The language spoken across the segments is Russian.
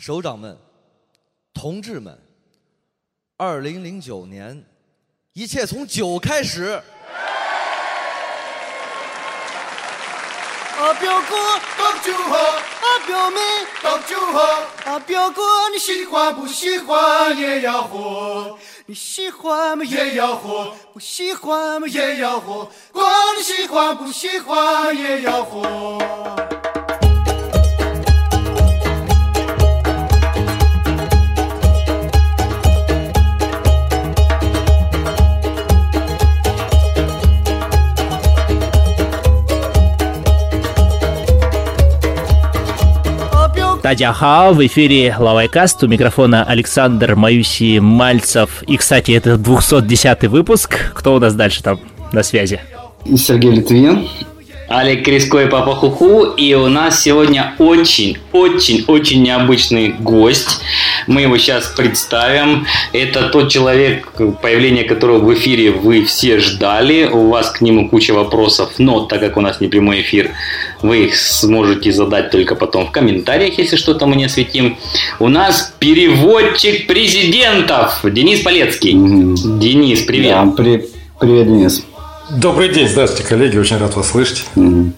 首长们、同志们，二零零九年，一切从酒开始。啊，表哥，倒酒喝；啊，表妹，倒酒喝；啊，表哥，你喜欢不喜欢也要喝？你喜欢嘛也要喝，不喜欢嘛也要喝。管你喜欢不喜欢也要喝。Тадяха, в эфире Лавайкаст, у микрофона Александр Маюси Мальцев. И, кстати, это 210 выпуск. Кто у нас дальше там на связи? Сергей Литвин, Олег Криско и Папа Хуху. И у нас сегодня очень-очень-очень необычный гость. Мы его сейчас представим. Это тот человек, появление которого в эфире вы все ждали. У вас к нему куча вопросов, но так как у нас не прямой эфир, вы их сможете задать только потом в комментариях, если что-то мы не осветим. У нас переводчик президентов Денис Полецкий. Mm-hmm. Денис, привет. Да, при... Привет, Денис. Добрый день, здравствуйте, коллеги, очень рад вас слышать. Mm-hmm.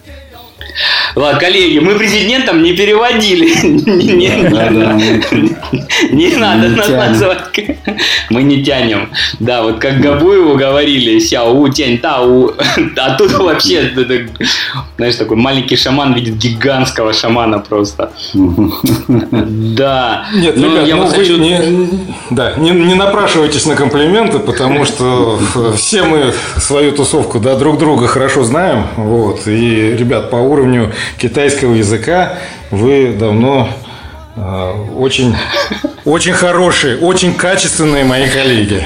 Ладно, коллеги, мы президентом не переводили. Не надо нас называть. Мы не тянем. Да, вот как Габуеву говорили, сяу, тянь, тау. А тут вообще, знаешь, такой маленький шаман видит гигантского шамана просто. Да. Нет, ребят, я ну вы не, да, не, не напрашивайтесь на комплименты, потому что все мы свою тусовку да, друг друга хорошо знаем. Вот, и, ребят, по уровню китайского языка вы давно э, очень, очень хорошие, очень качественные мои коллеги.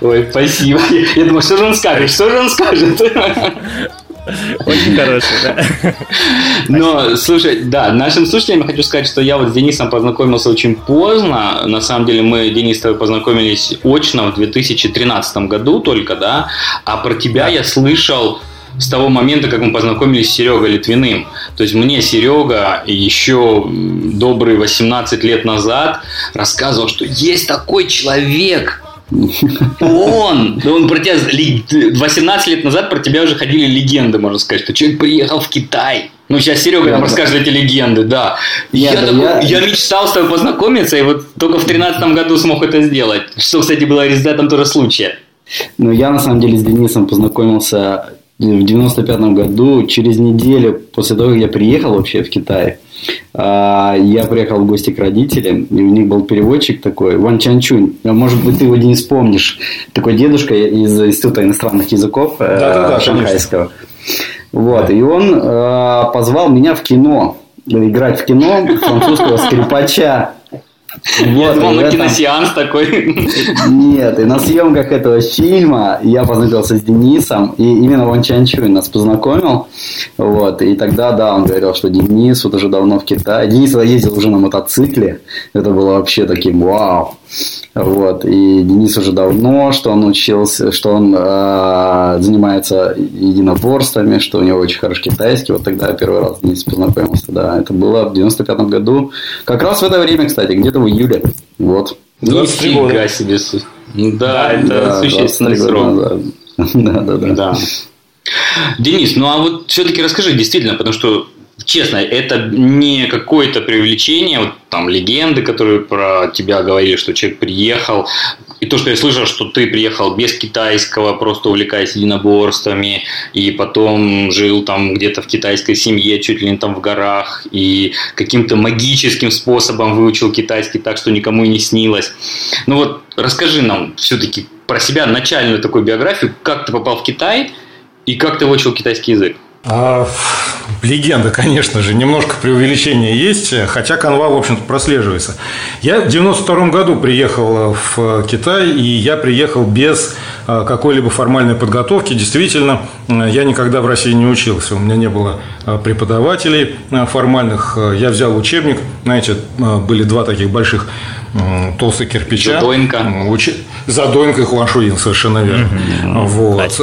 Ой, спасибо. Я думаю, что же он скажет? Что же он скажет? Очень хороший, да. Но, слушай, да, нашим слушателям я хочу сказать, что я вот с Денисом познакомился очень поздно. На самом деле мы, Денис, с тобой познакомились очно в 2013 году только, да. А про тебя я слышал с того момента, как мы познакомились с Серегой Литвиным. То есть мне Серега еще добрые 18 лет назад рассказывал, что есть такой человек, он, он про тебя 18 лет назад про тебя уже ходили легенды, можно сказать, что человек приехал в Китай. Ну, сейчас Серега нам расскажет эти легенды, да. Я, я, такой, я... я мечтал с тобой познакомиться, и вот только в 13 году смог это сделать. Что, кстати, было результатом тоже случая. Ну, я на самом деле с Денисом познакомился в 95 году, через неделю после того, как я приехал вообще в Китай, а, я приехал в гости к родителям, и у них был переводчик такой, Ван Чанчунь. А, может быть, ты его не вспомнишь. Такой дедушка из Института иностранных языков да, да, да, шанхайского. Вот, и он э, позвал меня в кино, играть в кино французского скрипача. Я думал, на киносеанс такой. Нет, и на съемках этого фильма я познакомился с Денисом, и именно Ван Чанчуй нас познакомил. Вот, и тогда, да, он говорил, что Денис вот уже давно в Китае. Денис ездил уже на мотоцикле. Это было вообще таким вау. Вот. И Денис уже давно, что он учился, что он э, занимается единоборствами, что у него очень хороший китайский. Вот тогда я первый раз Денис познакомился. Да, это было в 95 году. Как раз в это время, кстати, где-то в июле. Вот. 23 года. себе. Да, да это да, существенный срок. Да, да, да. да. Денис, ну а вот все-таки расскажи действительно, потому что честно, это не какое-то привлечение, вот там легенды, которые про тебя говорили, что человек приехал, и то, что я слышал, что ты приехал без китайского, просто увлекаясь единоборствами, и потом жил там где-то в китайской семье, чуть ли не там в горах, и каким-то магическим способом выучил китайский так, что никому и не снилось. Ну вот расскажи нам все-таки про себя начальную такую биографию, как ты попал в Китай и как ты выучил китайский язык. А, легенда, конечно же, немножко преувеличения есть, хотя канва, в общем-то, прослеживается. Я в 92 году приехал в Китай, и я приехал без какой-либо формальной подготовки. Действительно, я никогда в России не учился. У меня не было преподавателей формальных. Я взял учебник. Знаете, были два таких больших толстых кирпича. Задойнка. Уч... Задойнка и Хуаншуин, совершенно верно. Угу. Вот.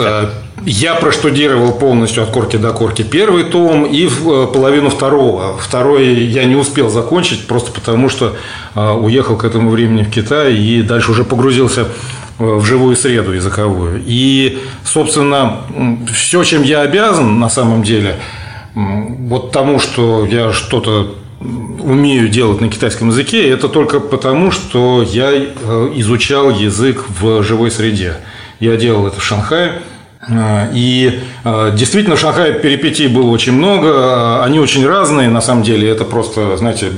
Я проштудировал полностью от корки до корки первый том и э, половину второго. Второй я не успел закончить, просто потому что э, уехал к этому времени в Китай и дальше уже погрузился э, в живую среду языковую. И, собственно, все, чем я обязан на самом деле, вот тому, что я что-то умею делать на китайском языке, это только потому, что я изучал язык в живой среде. Я делал это в Шанхае, а, и а, действительно в Шанхае перипетий было очень много, они очень разные, на самом деле, это просто, знаете,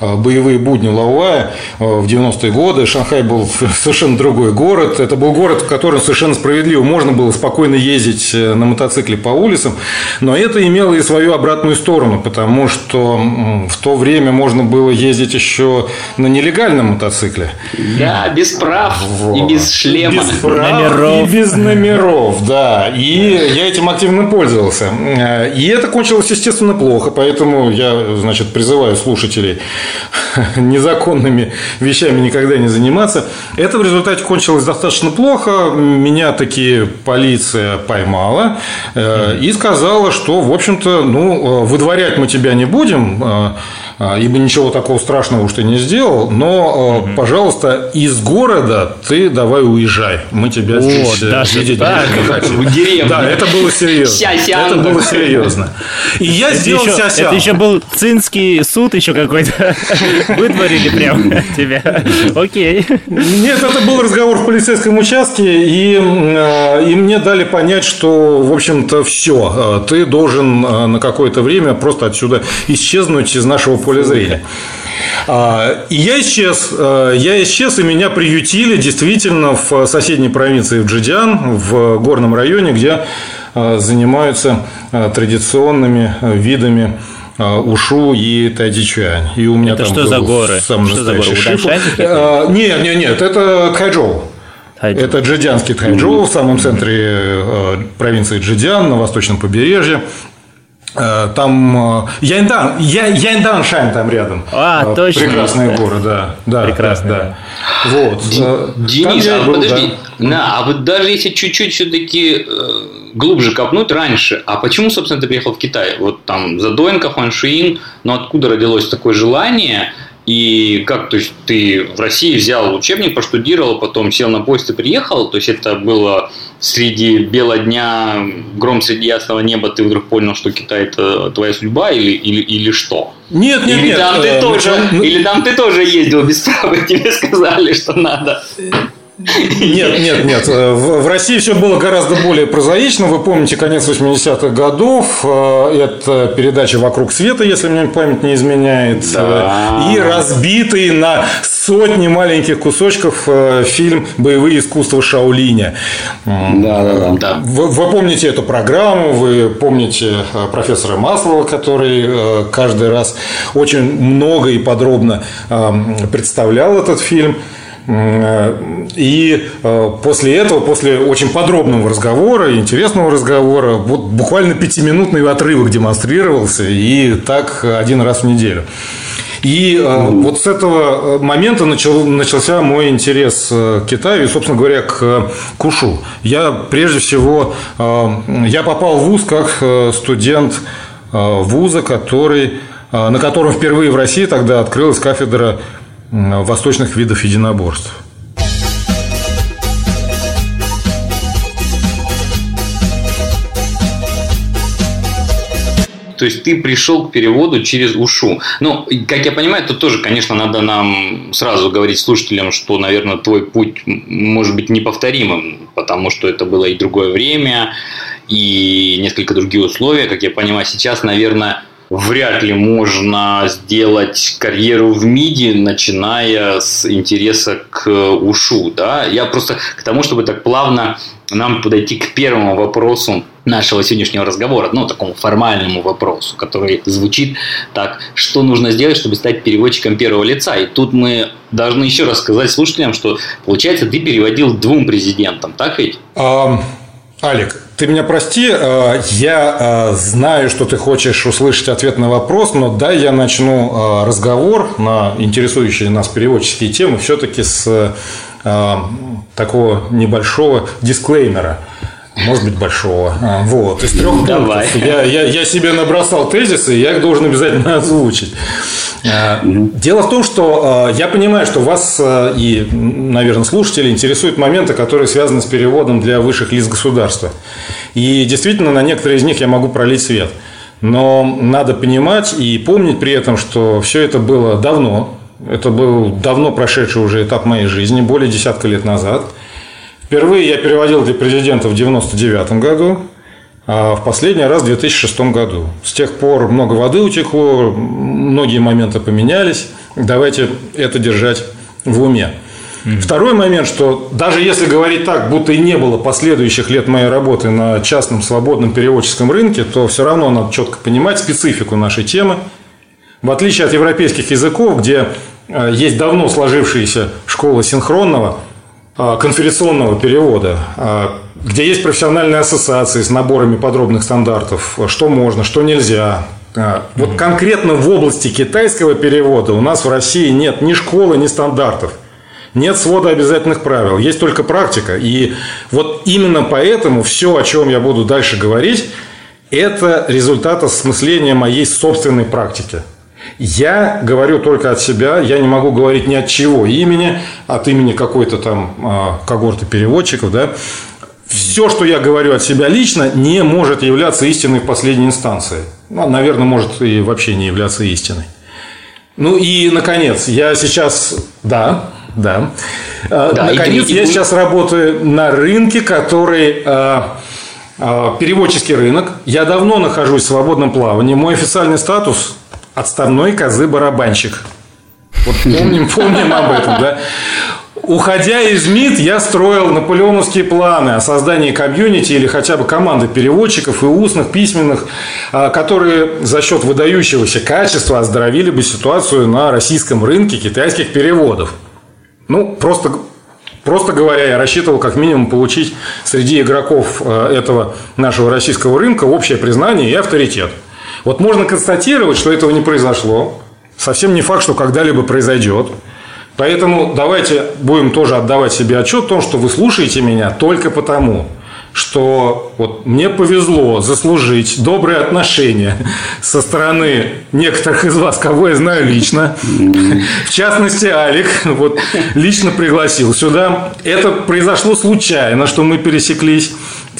боевые будни Лауая в 90-е годы. Шанхай был совершенно другой город, это был город, в котором совершенно справедливо можно было спокойно ездить э, на мотоцикле по улицам, но это имело и свою обратную сторону, потому что в то время можно было ездить еще на нелегальном мотоцикле. Да, без прав вот. и без шлема. Без прав номеров. и без номеров, да, и я этим активно пользовался. И это кончилось, естественно, плохо, поэтому я, значит, призываю слушателей незаконными вещами никогда не заниматься. Это в результате кончилось достаточно плохо. Меня таки полиция поймала э, и сказала, что, в общем-то, ну, э, выдворять мы тебя не будем, э, ибо ничего такого страшного уж ты не сделал, но, угу. пожалуйста, из города ты давай уезжай. Мы тебя О, здесь э, даже видеть так, не хотим. Да, это было серьезно. Это было серьезно. И я сделал ся Это еще был цинский суд еще какой-то. Вытворили прям тебя. Окей. Нет, это был разговор в полицейском участке, и, э, и мне дали понять, что, в общем-то, все. Э, ты должен на какое-то время просто отсюда исчезнуть из нашего поле зрения. А, и я исчез. А, я исчез, и меня приютили действительно в соседней провинции в Джидиан, в горном районе, где а, занимаются традиционными видами Ушу и Тайдичуань. И у меня это там что за горы? Сам что за горы? Нет, нет, нет, это Тайчжоу. Это джидианский Тайчжоу в самом центре провинции Джидиан на восточном побережье. Э, там э, Яньдан, Яньдан Шань там рядом. А, э, точно. Прекрасные горы, да. да Прекрасные, да. да. Вот. Денис, а был, подожди. Да. да, а вот даже если чуть-чуть все-таки глубже копнуть раньше, а почему, собственно, ты приехал в Китай? Вот там Задоинка, Хуаншиин, но откуда родилось такое желание – и как, то есть ты в России взял учебник, проштудировал, потом сел на поезд и приехал, то есть это было среди бела дня, гром среди ясного неба, ты вдруг понял, что Китай это твоя судьба или, или, или что? Нет, нет, или нет. Там ты э, тоже, ну, или там ты тоже ездил без права, тебе сказали, что надо. Нет, нет, нет. В, в России все было гораздо более прозаично. Вы помните конец 80-х годов. Э, это передача «Вокруг света», если мне память не изменяет. Да. И разбитый на сотни маленьких кусочков э, фильм «Боевые искусства Шаолиня». Да, да, да. Вы, вы помните эту программу, вы помните э, профессора Маслова, который каждый раз очень много и подробно представлял этот фильм. И э, после этого, после очень подробного разговора, интересного разговора, вот буквально пятиминутный отрывок демонстрировался, и так один раз в неделю. И э, вот с этого момента начал, начался мой интерес к Китаю и, собственно говоря, к Кушу. Я прежде всего, э, я попал в ВУЗ как студент вуза, который, на котором впервые в России тогда открылась кафедра восточных видов единоборств. То есть ты пришел к переводу через ушу. Ну, как я понимаю, то тоже, конечно, надо нам сразу говорить слушателям, что, наверное, твой путь может быть неповторимым, потому что это было и другое время, и несколько другие условия. Как я понимаю, сейчас, наверное, вряд ли можно сделать карьеру в МИДи, начиная с интереса к ушу. Да? Я просто к тому, чтобы так плавно нам подойти к первому вопросу нашего сегодняшнего разговора, ну, такому формальному вопросу, который звучит так, что нужно сделать, чтобы стать переводчиком первого лица. И тут мы должны еще раз сказать слушателям, что, получается, ты переводил двум президентам, так ведь? А, Алик, ты меня прости, а, я а, знаю, что ты хочешь услышать ответ на вопрос, но дай я начну а, разговор на интересующие нас переводческие темы все-таки с такого небольшого дисклеймера – может быть, большого. А, вот, из трех пунктов. Я, я, я себе набросал тезисы, и я их должен обязательно озвучить. А, дело в том, что а, я понимаю, что вас и, наверное, слушатели интересуют моменты, которые связаны с переводом для высших лиц государства. И действительно, на некоторые из них я могу пролить свет. Но надо понимать и помнить при этом, что все это было давно. Это был давно прошедший уже этап моей жизни, более десятка лет назад – Впервые я переводил для президента в 1999 году, а в последний раз в 2006 году. С тех пор много воды утекло, многие моменты поменялись. Давайте это держать в уме. Mm-hmm. Второй момент, что даже если говорить так, будто и не было последующих лет моей работы на частном свободном переводческом рынке, то все равно надо четко понимать специфику нашей темы. В отличие от европейских языков, где э, есть давно сложившаяся школа синхронного, конференционного перевода, а, где есть профессиональные ассоциации с наборами подробных стандартов, что можно, что нельзя. А, вот конкретно в области китайского перевода у нас в России нет ни школы, ни стандартов. Нет свода обязательных правил, есть только практика. И вот именно поэтому все, о чем я буду дальше говорить, это результат осмысления моей собственной практики. Я говорю только от себя, я не могу говорить ни от чего имени, от имени какой-то там а, когорты переводчиков, да. Все, что я говорю от себя лично, не может являться истиной в последней инстанции. Ну, наверное, может и вообще не являться истиной. Ну и, наконец, я сейчас, да, да, а, да наконец, я сейчас работаю на рынке, который а, переводческий рынок. Я давно нахожусь в свободном плавании. Мой официальный статус отставной козы-барабанщик. Вот помним, помним об этом, да? Уходя из МИД, я строил наполеоновские планы о создании комьюнити или хотя бы команды переводчиков и устных, письменных, а, которые за счет выдающегося качества оздоровили бы ситуацию на российском рынке китайских переводов. Ну, просто, просто говоря, я рассчитывал как минимум получить среди игроков а, этого нашего российского рынка общее признание и авторитет – вот можно констатировать, что этого не произошло. Совсем не факт, что когда-либо произойдет. Поэтому давайте будем тоже отдавать себе отчет о том, что вы слушаете меня только потому, что вот мне повезло заслужить добрые отношения со стороны некоторых из вас, кого я знаю лично. В частности, Алик вот, лично пригласил сюда. Это произошло случайно, что мы пересеклись,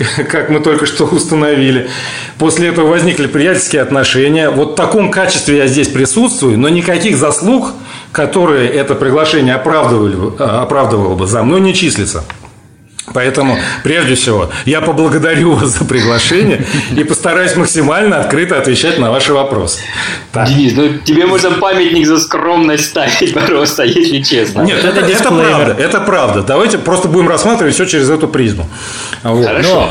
как мы только что установили. После этого возникли приятельские отношения. Вот в таком качестве я здесь присутствую, но никаких заслуг, которые это приглашение оправдывали, оправдывало бы, за мной не числится. Поэтому, прежде всего, я поблагодарю вас за приглашение и постараюсь максимально открыто отвечать на ваши вопросы. Так. Денис, ну тебе можно памятник за скромность ставить просто, если честно. Нет, это, это, это правда, это правда. Давайте просто будем рассматривать все через эту призму. Вот. Хорошо.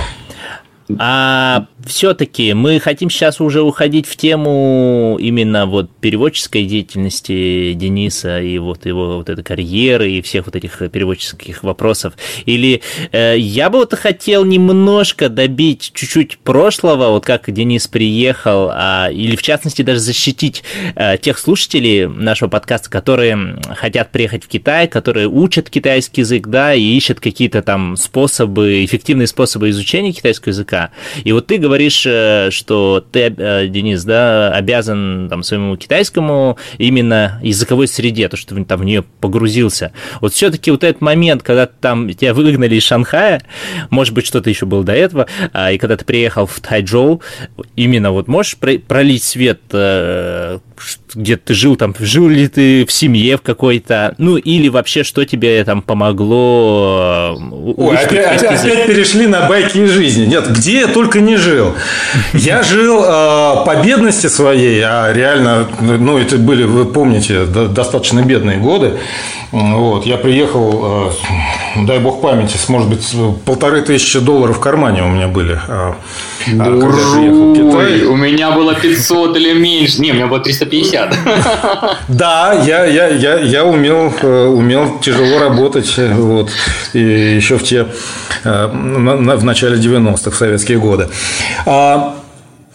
Но, а все-таки мы хотим сейчас уже уходить в тему именно вот переводческой деятельности Дениса и вот его вот этой карьеры и всех вот этих переводческих вопросов. Или э, я бы вот хотел немножко добить чуть-чуть прошлого, вот как Денис приехал, а, или в частности даже защитить э, тех слушателей нашего подкаста, которые хотят приехать в Китай, которые учат китайский язык, да, и ищут какие-то там способы, эффективные способы изучения китайского языка. И вот ты говоришь говоришь, э, что ты, э, Денис, да, обязан там, своему китайскому именно языковой среде, то, что ты там в нее погрузился. Вот все-таки вот этот момент, когда там тебя выгнали из Шанхая, может быть, что-то еще было до этого, а, и когда ты приехал в Тайчжоу, именно вот можешь пролить свет, э, где ты жил, там, жил ли ты в семье в какой-то, ну, или вообще, что тебе там помогло? Ой, опять, опять перешли на байки из жизни. Нет, где я только не жил? Я жил э, по бедности своей, а реально, ну, это были, вы помните, достаточно бедные годы. Вот, я приехал э, дай бог памяти, может быть, полторы тысячи долларов в кармане у меня были. А, а когда приехал в Китай. У меня было 500 или меньше. Не, у меня было 350. Да, я, я, я, я умел, э, умел тяжело работать вот, и еще в те э, в начале 90-х, в советские годы. А, Э,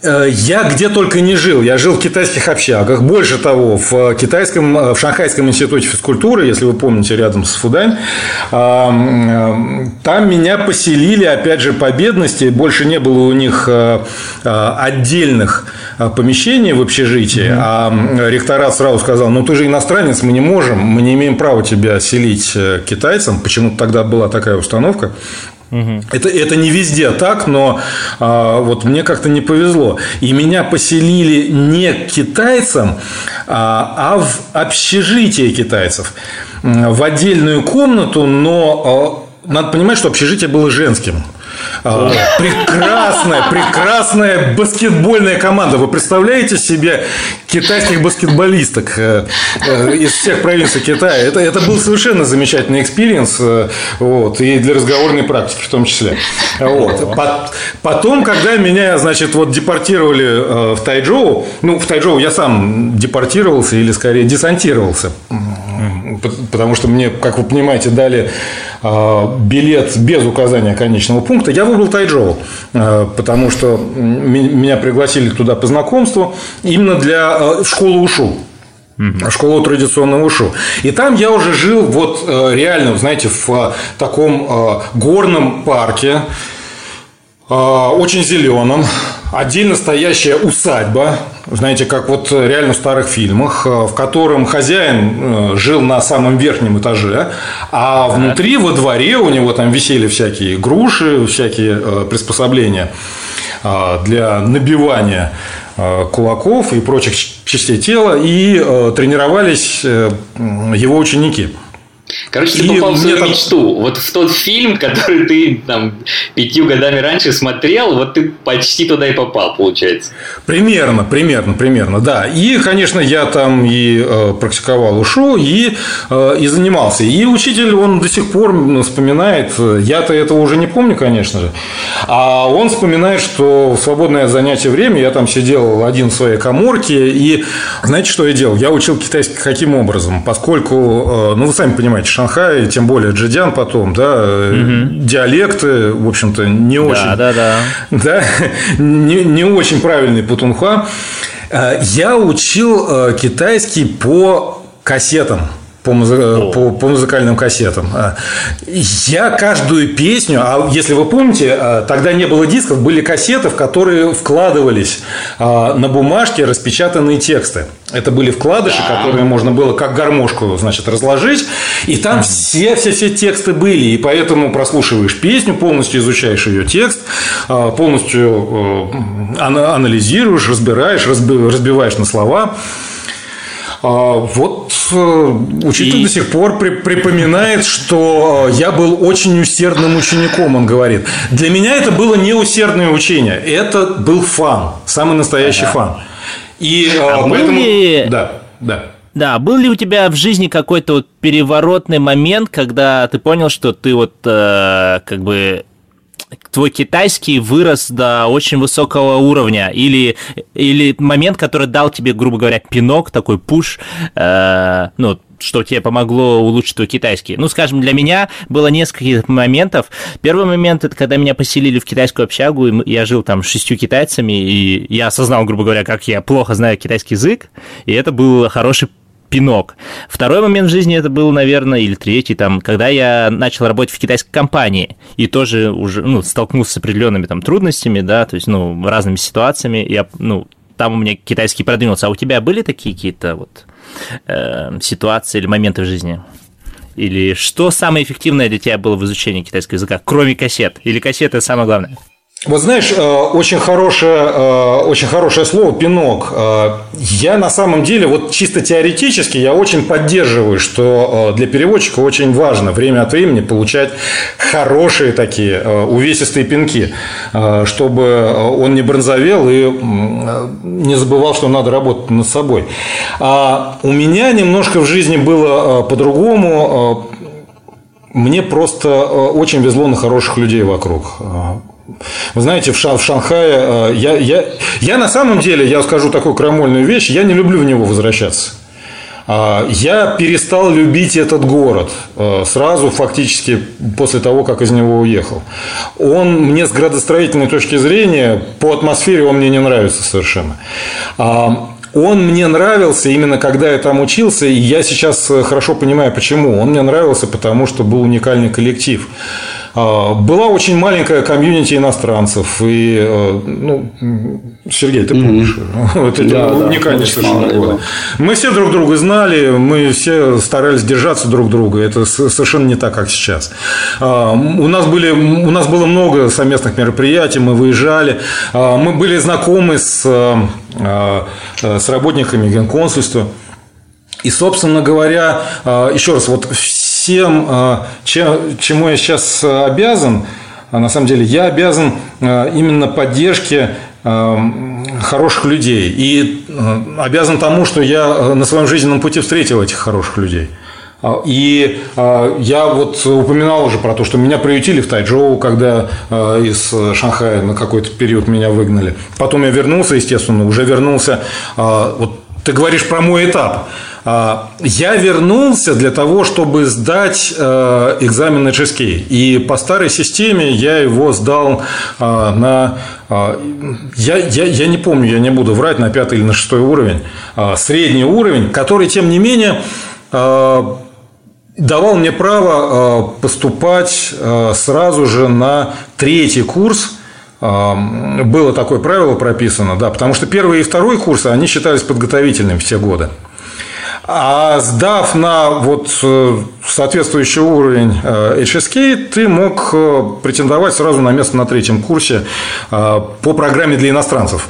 я где только не жил. Я жил в китайских общагах. Больше того, в китайском, э, в Шанхайском институте физкультуры, если вы помните, рядом с Фудань, там меня поселили, опять же, по бедности. Больше не было у них э, отдельных помещений в общежитии. Mm-hmm. А ректорат сразу сказал, ну ты же иностранец, мы не можем, мы не имеем права тебя селить китайцам. Почему-то тогда была такая установка. Угу. Это, это не везде так, но а, вот мне как-то не повезло. И меня поселили не к китайцам, а, а в общежитие китайцев. В отдельную комнату, но а, надо понимать, что общежитие было женским. А, прекрасная, прекрасная баскетбольная команда. Вы представляете себе китайских баскетболисток э, э, из всех провинций Китая? Это, это был совершенно замечательный experience. Э, вот, и для разговорной практики в том числе. Вот. Потом, когда меня, значит, вот депортировали в Тайчжоу, ну, в Тайчжоу я сам депортировался или, скорее, десантировался. Потому что мне, как вы понимаете, дали билет без указания конечного пункта я выбрал Тайчжоу, э, потому что меня пригласили туда по знакомству именно для э, школы УШУ. Школу традиционного ушу. И там я уже жил вот реально, знаете, в таком горном парке, очень зеленом, отдельно стоящая усадьба, знаете, как вот реально в старых фильмах, э, в котором хозяин э, жил на самом верхнем этаже, а внутри во дворе у него там висели всякие груши, всякие э, приспособления для набивания кулаков и прочих частей тела, и тренировались его ученики. Короче, ты попал в свою там... мечту. Вот в тот фильм, который ты там пятью годами раньше смотрел, вот ты почти туда и попал, получается. Примерно, примерно, примерно, да. И, конечно, я там и э, практиковал ушу, и, э, и занимался. И учитель, он до сих пор вспоминает, я-то этого уже не помню, конечно же, а он вспоминает, что в свободное занятие время я там сидел один в своей коморке, и знаете, что я делал? Я учил китайский каким образом? Поскольку, э, ну, вы сами понимаете, понимаете, Шанхай, тем более Джидян потом, да, угу. диалекты, в общем-то, не очень... Да, да, да. да не, не очень правильный путунхуа. Э, я учил э, китайский по кассетам по, музы... по, по музыкальным кассетам. А, я каждую песню, а если вы помните, а, тогда не было дисков, были кассеты, в которые вкладывались а, на бумажке распечатанные тексты. Это были вкладыши, которые можно было как гармошку, значит, разложить, и там все, все, все тексты были, и поэтому прослушиваешь песню, полностью изучаешь ее текст, полностью э, анализируешь, разбираешь, разбиваешь на слова. Вот э, учитель и... до сих пор при, припоминает, что э, я был очень усердным учеником, он говорит. Для меня это было не усердное учение, это был фан, самый настоящий ага. фан. И э, а поэтому... Ли... Да, да. Да, был ли у тебя в жизни какой-то вот переворотный момент, когда ты понял, что ты вот э, как бы твой китайский вырос до очень высокого уровня, или, или момент, который дал тебе, грубо говоря, пинок, такой пуш, э, ну, что тебе помогло улучшить твой китайский. Ну, скажем, для меня было несколько моментов. Первый момент – это когда меня поселили в китайскую общагу, и я жил там с шестью китайцами, и я осознал, грубо говоря, как я плохо знаю китайский язык, и это был хороший пинок. Второй момент в жизни это был, наверное, или третий, там, когда я начал работать в китайской компании и тоже уже ну, столкнулся с определенными там трудностями, да, то есть, ну, разными ситуациями. Я, ну, там у меня китайский продвинулся. А у тебя были такие какие-то вот э, ситуации или моменты в жизни? Или что самое эффективное для тебя было в изучении китайского языка, кроме кассет? Или кассеты самое главное? Вот знаешь, э, очень хорошее, э, очень хорошее слово «пинок». Э, я на самом деле, вот чисто теоретически, я очень поддерживаю, что для переводчика очень важно время от времени получать хорошие такие увесистые пинки, чтобы он не бронзовел и не забывал, что надо работать над собой. А у меня немножко в жизни было по-другому мне просто очень везло на хороших людей вокруг. Вы знаете, в, Шан, в Шанхае я, я, я на самом деле, я скажу такую крамольную вещь, я не люблю в него возвращаться. А, я перестал любить этот город а, сразу, фактически, после того, как из него уехал. Он мне с градостроительной точки зрения, по атмосфере он мне не нравится совершенно. А, он мне нравился именно когда я там учился, и я сейчас хорошо понимаю, почему. Он мне нравился, потому что был уникальный коллектив. А, была очень маленькая комьюнити иностранцев. И, э, ну, Сергей, ты помнишь? Mm-hmm. Это да, уникальный да, совершенно годы. Мы все друг друга знали, мы все старались держаться друг друга. Это совершенно не так, как сейчас. А, у нас, были, у нас было много совместных мероприятий, мы выезжали. А, мы были знакомы с, с работниками генконсульства. И, собственно говоря, еще раз, вот всем, а, чему я сейчас а, обязан, а на самом деле я обязан именно поддержке хороших людей. И обязан тому, что я на своем жизненном пути встретил этих хороших людей. И я вот упоминал уже про то, что меня приютили в Тайчжоу, когда из Шанхая на какой-то период меня выгнали. Потом я вернулся, естественно, уже вернулся. Вот ты говоришь про мой этап. А, я вернулся для того, чтобы сдать э, экзамен HSK. И по старой системе я его сдал а, на... А, я, я, я не помню, я не буду врать, на пятый или на шестой уровень. Средний уровень, который, тем не менее, давал мне право поступать сразу же на третий курс было такое правило прописано, да, потому что первый и второй курсы, они считались подготовительными в те годы. А сдав на вот э, соответствующий уровень HSK, э, ты мог э, претендовать сразу на место на третьем курсе по программе для иностранцев.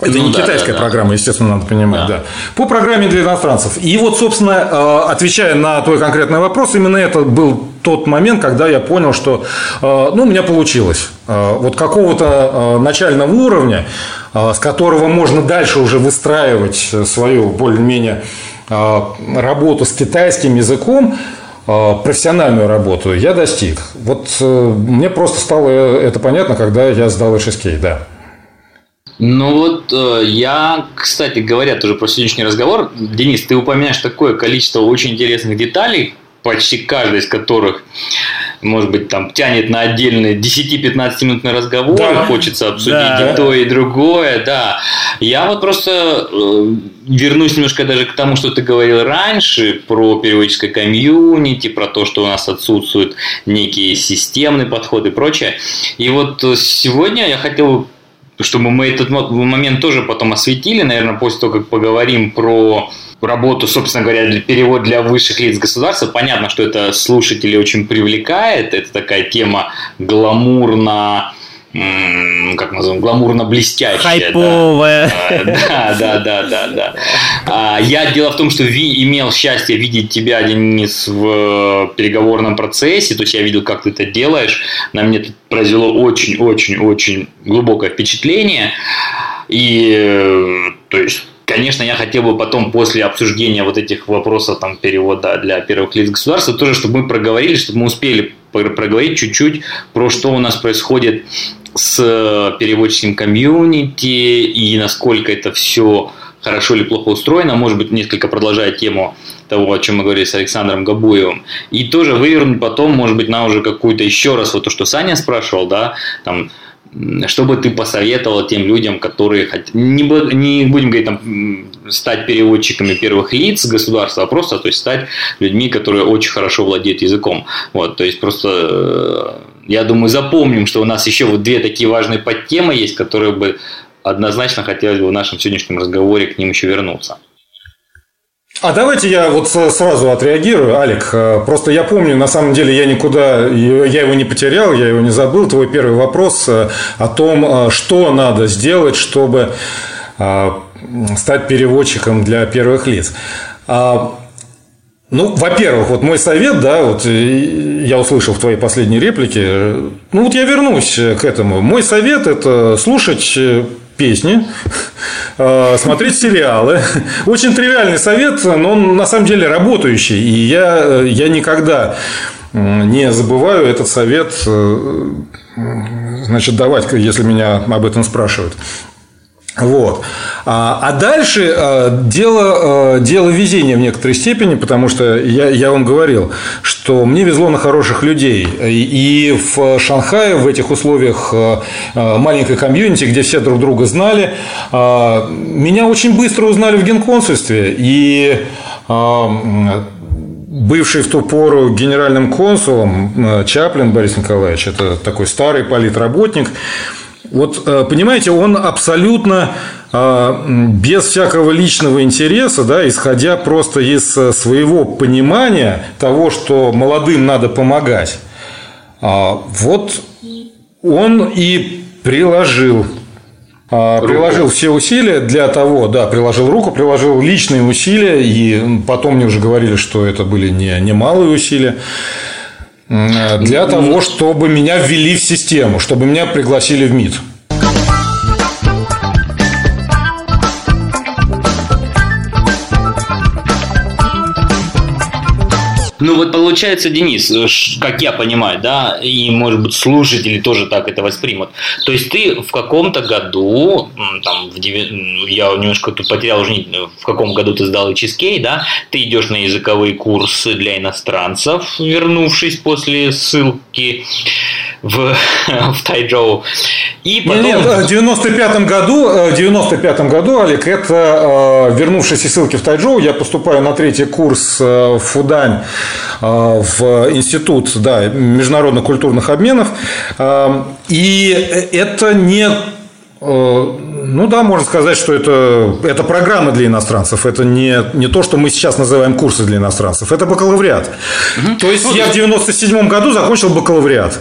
Это ну, не да, китайская да, программа, да. естественно, надо понимать, да. да. По программе для иностранцев. И вот, собственно, отвечая на твой конкретный вопрос, именно это был тот момент, когда я понял, что ну, у меня получилось. Вот какого-то начального уровня, с которого можно дальше уже выстраивать свою более-менее работу с китайским языком, а, профессиональную работу я достиг. Вот э, мне просто стало это понятно, когда я сдал HSK, да. Ну вот э, я, кстати говоря, тоже про сегодняшний разговор, Денис, ты упоминаешь такое количество очень интересных деталей, почти каждый из которых может быть, там тянет на отдельный 10-15 минутный разговор, да. хочется обсудить да. и то, и другое, да. Я вот просто э, вернусь немножко даже к тому, что ты говорил раньше про переводческое комьюнити, про то, что у нас отсутствуют некие системные подходы и прочее. И вот сегодня я хотел чтобы мы этот момент тоже потом осветили, наверное, после того, как поговорим про работу, собственно говоря, перевод для высших лиц государства. Понятно, что это слушателей очень привлекает. Это такая тема гламурно как назовем, гламурно-блестящая. Хайповая. Да, да, да, да, да. А, я дело в том, что Ви имел счастье видеть тебя, Денис, в переговорном процессе, то есть я видел, как ты это делаешь. На мне это произвело очень-очень-очень глубокое впечатление. И, э, то есть, Конечно, я хотел бы потом, после обсуждения вот этих вопросов там, перевода для первых лиц государства, тоже, чтобы мы проговорили, чтобы мы успели проговорить чуть-чуть про что у нас происходит с переводческим комьюнити и насколько это все хорошо или плохо устроено, может быть, несколько продолжая тему того, о чем мы говорили с Александром Габуевым, и тоже вывернуть потом, может быть, на уже какую-то еще раз, вот то, что Саня спрашивал, да, там, что бы ты посоветовал тем людям, которые хотят, не, будем говорить, там, стать переводчиками первых лиц государства, а просто то есть, стать людьми, которые очень хорошо владеют языком. Вот, то есть просто э, я думаю, запомним, что у нас еще вот две такие важные подтемы есть, которые бы однозначно хотелось бы в нашем сегодняшнем разговоре к ним еще вернуться. А давайте я вот сразу отреагирую, Алик. Э, просто я помню, на самом деле я никуда, я его не потерял, я его не забыл. Твой первый вопрос э, о том, э, что надо сделать, чтобы стать переводчиком для первых лиц. А, ну, во-первых, вот мой совет, да, вот я услышал в твоей последней реплике, ну вот я вернусь к этому. Мой совет – это слушать песни, э, смотреть сериалы. Очень тривиальный совет, но он на самом деле работающий. И я, я никогда не забываю этот совет значит, давать, если меня об этом спрашивают. Вот. А, а дальше э, дело, э, дело везения в некоторой степени, потому что я, я вам говорил, что мне везло на хороших людей. И в Шанхае, в этих условиях э, маленькой комьюнити, где все друг друга знали, меня очень быстро узнали в генконсульстве. И бывший в ту пору генеральным консулом Чаплин Борис Николаевич, это такой старый политработник, вот, э, понимаете, он абсолютно э, без всякого личного интереса, да, исходя просто из э, своего понимания того, что молодым надо помогать, а, вот он и приложил а, приложил все усилия для того, да, приложил руку, приложил личные усилия, и потом мне уже говорили, что это были не, не малые усилия, для того, чтобы меня ввели в систему, чтобы меня пригласили в МИД. Ну вот получается, Денис, э, как я понимаю, да, и может быть слушатели тоже так это воспримут. То есть ты в каком-то году, там, в 9, я немножко тут потерял уже в каком году ты сдал HSK, да, ты идешь на языковые курсы для иностранцев, вернувшись после ссылки в, в Тайчжоу. И потом... Нет, в 95 году, э, в 95 году, Олег, это э, вернувшись из ссылки в Тайчжоу, я поступаю на третий курс в Фудань Э, в институт да, международных культурных обменов. Э, и это не э, ну да, можно сказать, что это, это программа для иностранцев. Это не, не то, что мы сейчас называем курсы для иностранцев. Это бакалавриат. Угу. То есть ну, я в 97 году закончил бакалавриат.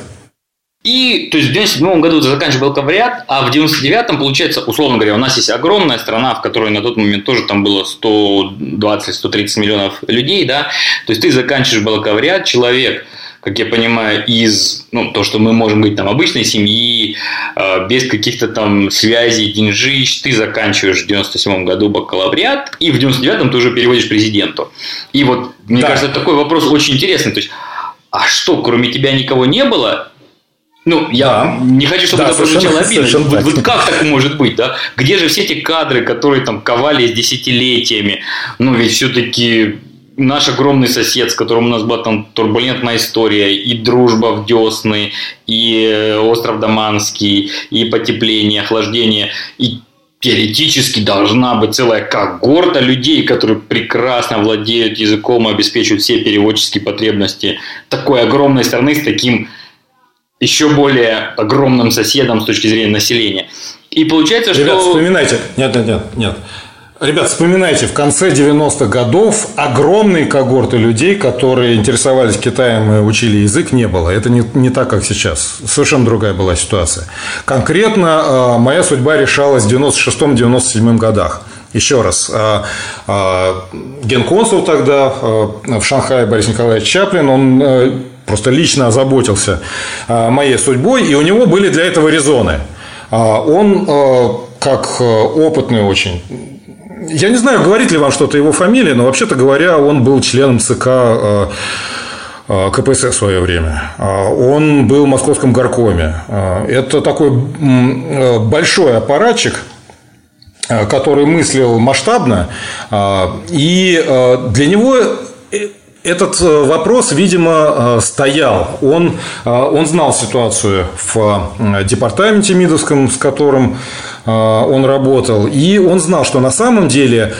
И, то есть, в 97 году ты заканчивал бакалавриат, а в 99-м, получается, условно говоря, у нас есть огромная страна, в которой на тот момент тоже там было 120-130 миллионов людей, да, то есть ты заканчиваешь бакалавриат, человек, как я понимаю, из, ну, то, что мы можем говорить, там, обычной семьи, э, без каких-то там связей, деньжищ, ты заканчиваешь в 97 году бакалавриат, и в 99-м ты уже переводишь президенту. И вот, мне да. кажется, такой вопрос очень интересный, то есть, а что, кроме тебя никого не было? Ну, я да. не хочу, чтобы да, это прозвучало обидно. Вот, вот как так может быть, да? Где же все эти кадры, которые там ковались десятилетиями? Ну, ведь все-таки наш огромный сосед, с которым у нас была там турбулентная история, и дружба в Десны, и э, остров Даманский, и потепление, охлаждение, и теоретически должна быть целая когорта людей, которые прекрасно владеют языком и обеспечивают все переводческие потребности такой огромной страны с таким еще более огромным соседом с точки зрения населения. И получается, Ребят, что... вспоминайте. Нет, нет, нет, нет. Ребят, вспоминайте, в конце 90-х годов огромные когорты людей, которые интересовались Китаем и учили язык, не было. Это не, не так, как сейчас. Совершенно другая была ситуация. Конкретно э, моя судьба решалась в 96-97 годах. Еще раз, э, э, генконсул тогда в Шанхае Борис Николаевич Чаплин, он просто лично озаботился а, моей судьбой, и у него были для этого резоны. А, он, а, как опытный очень я не знаю, говорит ли вам что-то его фамилия, но вообще-то говоря, он был членом ЦК КПСС в свое время. Он был в Московском горкоме. Это такой большой аппаратчик, который мыслил масштабно, и для него этот э, вопрос, видимо, э, стоял. Он, э, он знал ситуацию в департаменте МИДовском, с которым он работал, и он знал, что на самом деле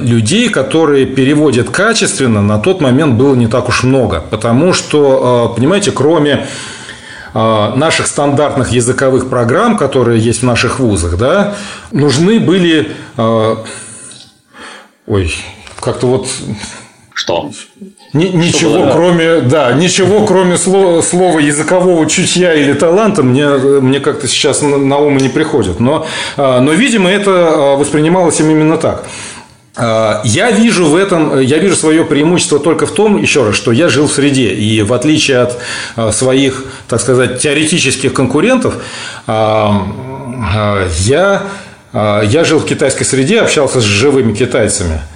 людей, которые переводят качественно, на тот момент было не так уж много. Потому что, понимаете, кроме наших стандартных языковых программ, которые есть в наших вузах, да, нужны были... Ой, как-то вот что? Ни, ничего, Что кроме, да, ничего, кроме слова, слова языкового чутья или таланта, мне, мне как-то сейчас на ум не приходит. Но, а, но, видимо, это а, воспринималось им именно так. А, я вижу в этом, я вижу свое преимущество только в том, еще раз, что я жил в среде, и в отличие от своих, так сказать, теоретических конкурентов, я, я жил в китайской среде, общался с живыми китайцами –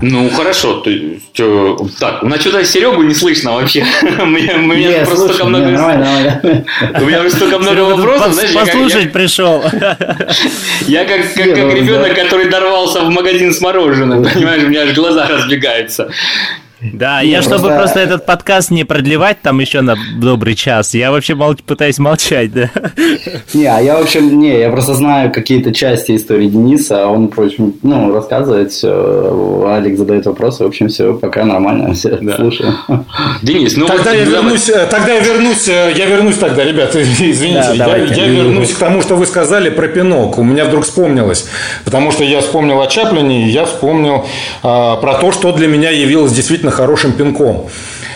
Ну, хорошо. Ты, чё, так, у нас что-то Серегу не слышно вообще. У меня, просто столько много... У меня просто столько много вопросов, Послушать пришел. Я как, как, Не, как ну, ребенок, который дорвался в магазин с мороженым, понимаешь, у меня аж глаза разбегаются. Да, я чтобы просто- просто этот подкаст не продлевать там еще на добрый час, я вообще мол- пытаюсь молчать, да. Не, а я, в общем, не, я просто знаю какие-то части истории Дениса, а он, впрочем, ну, рассказывает все, Алекс задает вопросы, в общем, все пока нормально, все Да. слушаем. Денис, ну Тогда вот, я давай. вернусь, э, тогда я вернусь, э, я вернусь тогда, ребята, извините, Да, я, я вернусь к тому, что вы сказали про пинок. У меня вдруг вспомнилось, потому что я вспомнил о Чаплине, и я вспомнил а, про то, что для меня явилось действительно хорошим пинком.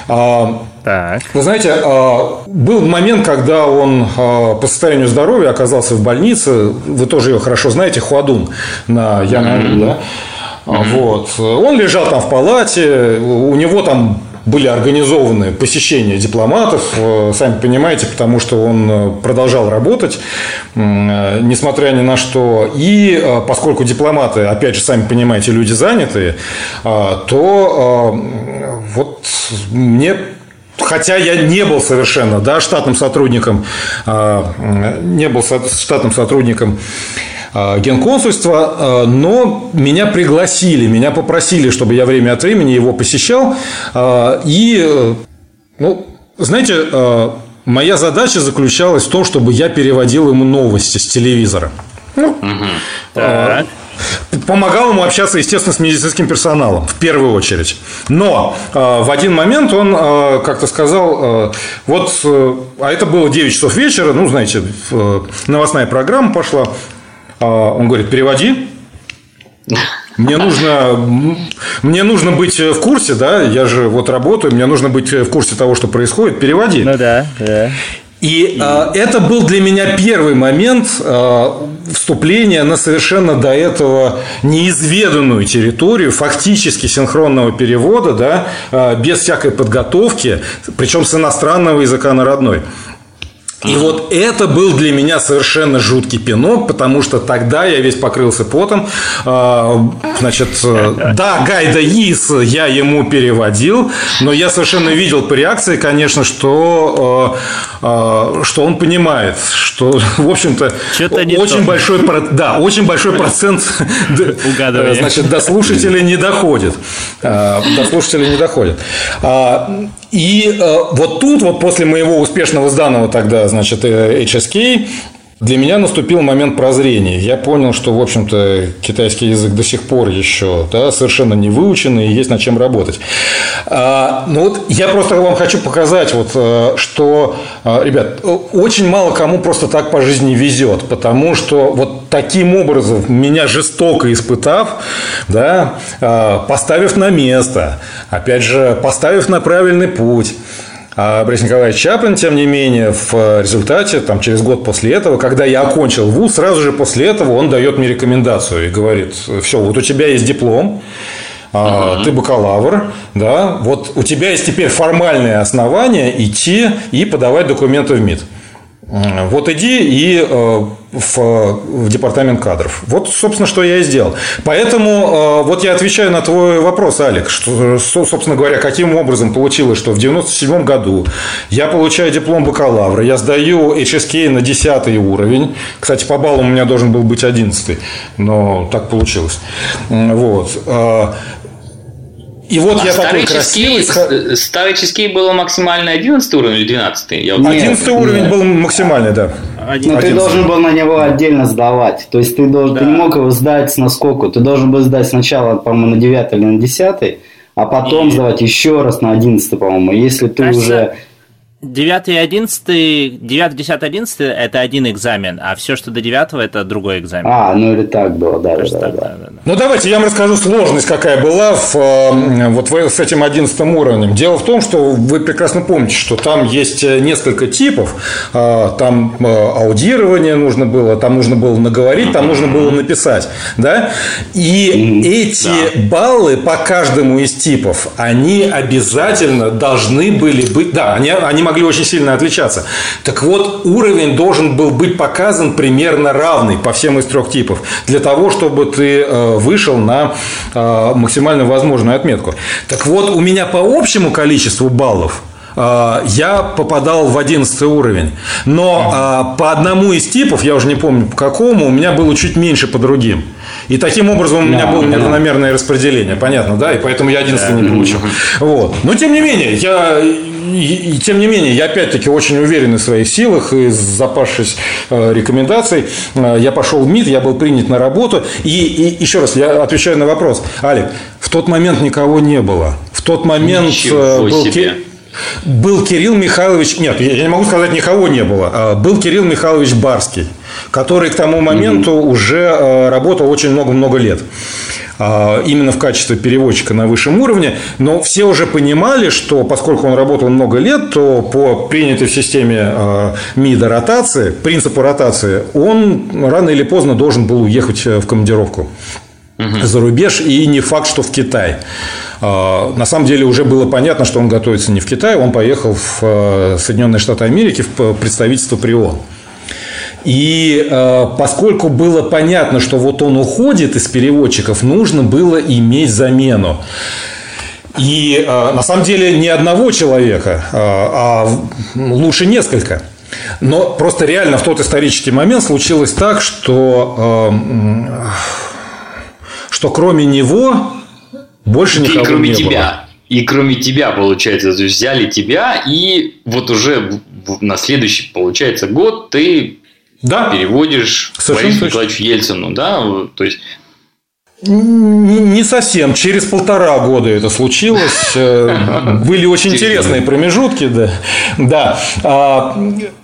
А, Так. вы знаете, а, был момент, когда он а, по состоянию здоровья оказался в больнице. Вы тоже ее хорошо знаете, Хуадун на Янгу, да? А, Вот. Он лежал там в палате, у него там были организованы посещения дипломатов, э, сами понимаете, потому что он э, продолжал работать, э, несмотря ни на что. И поскольку дипломаты, опять же, сами понимаете, люди занятые, а, то вот мне Хотя я не был совершенно да, штатным сотрудником, не был штатным сотрудником генконсульства, а, но меня пригласили, меня попросили, чтобы я время от времени его посещал. а, И, э, ну, знаете, моя задача заключалась в том, чтобы я переводил ему новости с телевизора. Ну, Так. Помогал ему общаться, естественно, с медицинским персоналом в первую очередь. Но э, в один момент он э, как-то сказал, э, вот, э, а это было 9 часов вечера, ну, знаете, э, новостная программа пошла. Э, он говорит, переводи. Мне нужно, мне нужно быть в курсе, да, я же вот работаю, мне нужно быть в курсе того, что происходит, переводи. Ну да, да. И э, это был для меня первый момент э, вступления на совершенно до этого неизведанную территорию, фактически синхронного перевода, да, э, без всякой подготовки, причем с иностранного языка на родной. И вот это был для меня совершенно жуткий пинок, потому что тогда я весь покрылся потом. А, Значит, да, Гайда Ис я ему переводил, но я совершенно видел по реакции, конечно, что, э, э, что он понимает, что, в общем-то, очень то. большой, да, очень большой процент значит, до слушателей не доходит. До слушателей не доходит. И э, вот тут, вот после моего успешного сданного тогда, значит, э, HSK, для меня наступил момент прозрения. Я понял, что, в общем-то, китайский язык до сих пор еще да, совершенно не выученный, и есть над чем работать. А, ну вот я просто вам хочу показать, вот, э, что, э, ребят, очень мало кому просто так по жизни везет, потому что вот таким образом, меня жестоко испытав, да, э, поставив на место, опять же, поставив на правильный путь, а Борис Николаевич Чаплин, тем не менее, в результате, там, через год после этого, когда я окончил вуз, сразу же после этого он дает мне рекомендацию и говорит, все, вот у тебя есть диплом, а, ты бакалавр, да, вот у тебя есть теперь формальное основание идти и подавать документы в МИД. Вот иди и э, в, в департамент кадров. Вот, собственно, что я и сделал. Поэтому э, вот я отвечаю на твой вопрос, Алик, что, со- собственно говоря, каким образом получилось, что в 97 году я получаю диплом бакалавра, я сдаю HSK на 10 уровень. Кстати, по баллам у меня должен был быть 11, но так получилось. Вот. И вот я такой Старый красивый. э, Старый чизкейк было максимально 11 уровень или 12? Я вот Нет. 11 уровень был максимальный, да. Но ты 11. должен был на него отдельно сдавать. То есть ты, должен, ты не мог его сдать с наскоку. Ты должен был сдать сначала, по-моему, на 9 или на 10, а потом И- сдавать еще раз на 11, по-моему. Если ты Кажется, уже... 9 и 11, 9, 10, 11 это один экзамен, а все, что до 9 это другой экзамен. А, ну или так было, да, да, Кажется, да, так, да. да, да, да. Ну, давайте я вам расскажу сложность, какая была в, э, вот в- с этим 11 уровнем. Дело в том, что вы прекрасно помните, что там есть э, несколько типов. А, Там э, аудирование нужно было, там нужно было наговорить, там нужно было написать. Да? И эти баллы по каждому из типов, они обязательно должны были быть... Да, они, они могли очень сильно отличаться. Так вот, уровень должен был быть показан примерно равный по всем из трех типов, для того, чтобы ты э, вышел на э, максимально возможную отметку. Так вот, у меня по общему количеству баллов э, я попадал в 11 уровень. Но по одному из типов, я уже не помню по какому, у меня было чуть меньше по другим. И таким образом у меня было неравномерное распределение, понятно, да, и поэтому я 11 не получил. Вот. Но тем не менее, я и, тем не менее, я опять-таки очень уверен в своих силах, и запавшись э, рекомендаций, э, я пошел в МИД, я был принят на работу. И, и еще раз, я отвечаю на вопрос. Алик, в тот момент никого не было. В тот момент Ничего э, был, себе. был Кирилл Михайлович, нет, я не могу сказать, никого не было. А был Кирилл Михайлович Барский который к тому моменту угу. уже э, работал очень много-много лет именно в качестве переводчика на высшем уровне, но все уже понимали, что поскольку он работал много лет, то по принятой в системе э, МИДа ротации, принципу ротации, он рано или поздно должен был уехать э, в командировку за рубеж, и не факт, что в Китай. А, на самом деле уже было понятно, что он готовится не в Китай, он поехал в Соединенные Штаты Америки в представительство при ООН. И э, поскольку было понятно, что вот он уходит из переводчиков, нужно было иметь замену. И э, на самом деле не одного человека, э, а лучше несколько. Но просто реально в тот исторический момент случилось так, что, э, что кроме него больше никого и кроме не тебя. было. И кроме тебя, получается, взяли тебя, и вот уже на следующий, получается, год ты да. переводишь Совершенно Борису. Николаевичу Ельцину, да, то есть Не совсем. Через полтора года это случилось. Э, Были очень интересные промежутки. Да. да. А,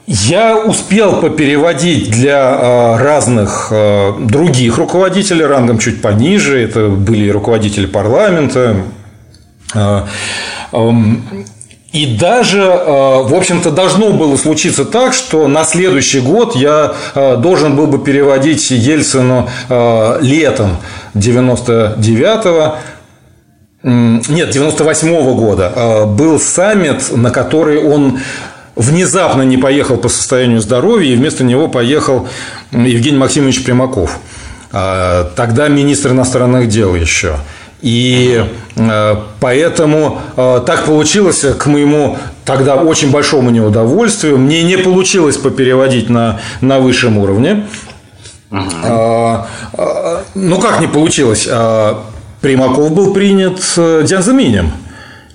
Я успел попереводить для а, разных а, других руководителей рангом чуть пониже. Это были руководители парламента. И даже, э, в общем-то, должно было случиться так, что на следующий год я э, должен был бы переводить Ельцину э, летом 99-го нет, 98 -го года был саммит, на который он внезапно не поехал по состоянию здоровья, и вместо него поехал Евгений Максимович Примаков. Тогда министр иностранных дел еще. И э, поэтому э, так получилось к моему тогда очень большому неудовольствию. Мне не получилось попереводить на, на высшем уровне. А, ну, как не получилось? А, Примаков был принят э, Дзянзаминем.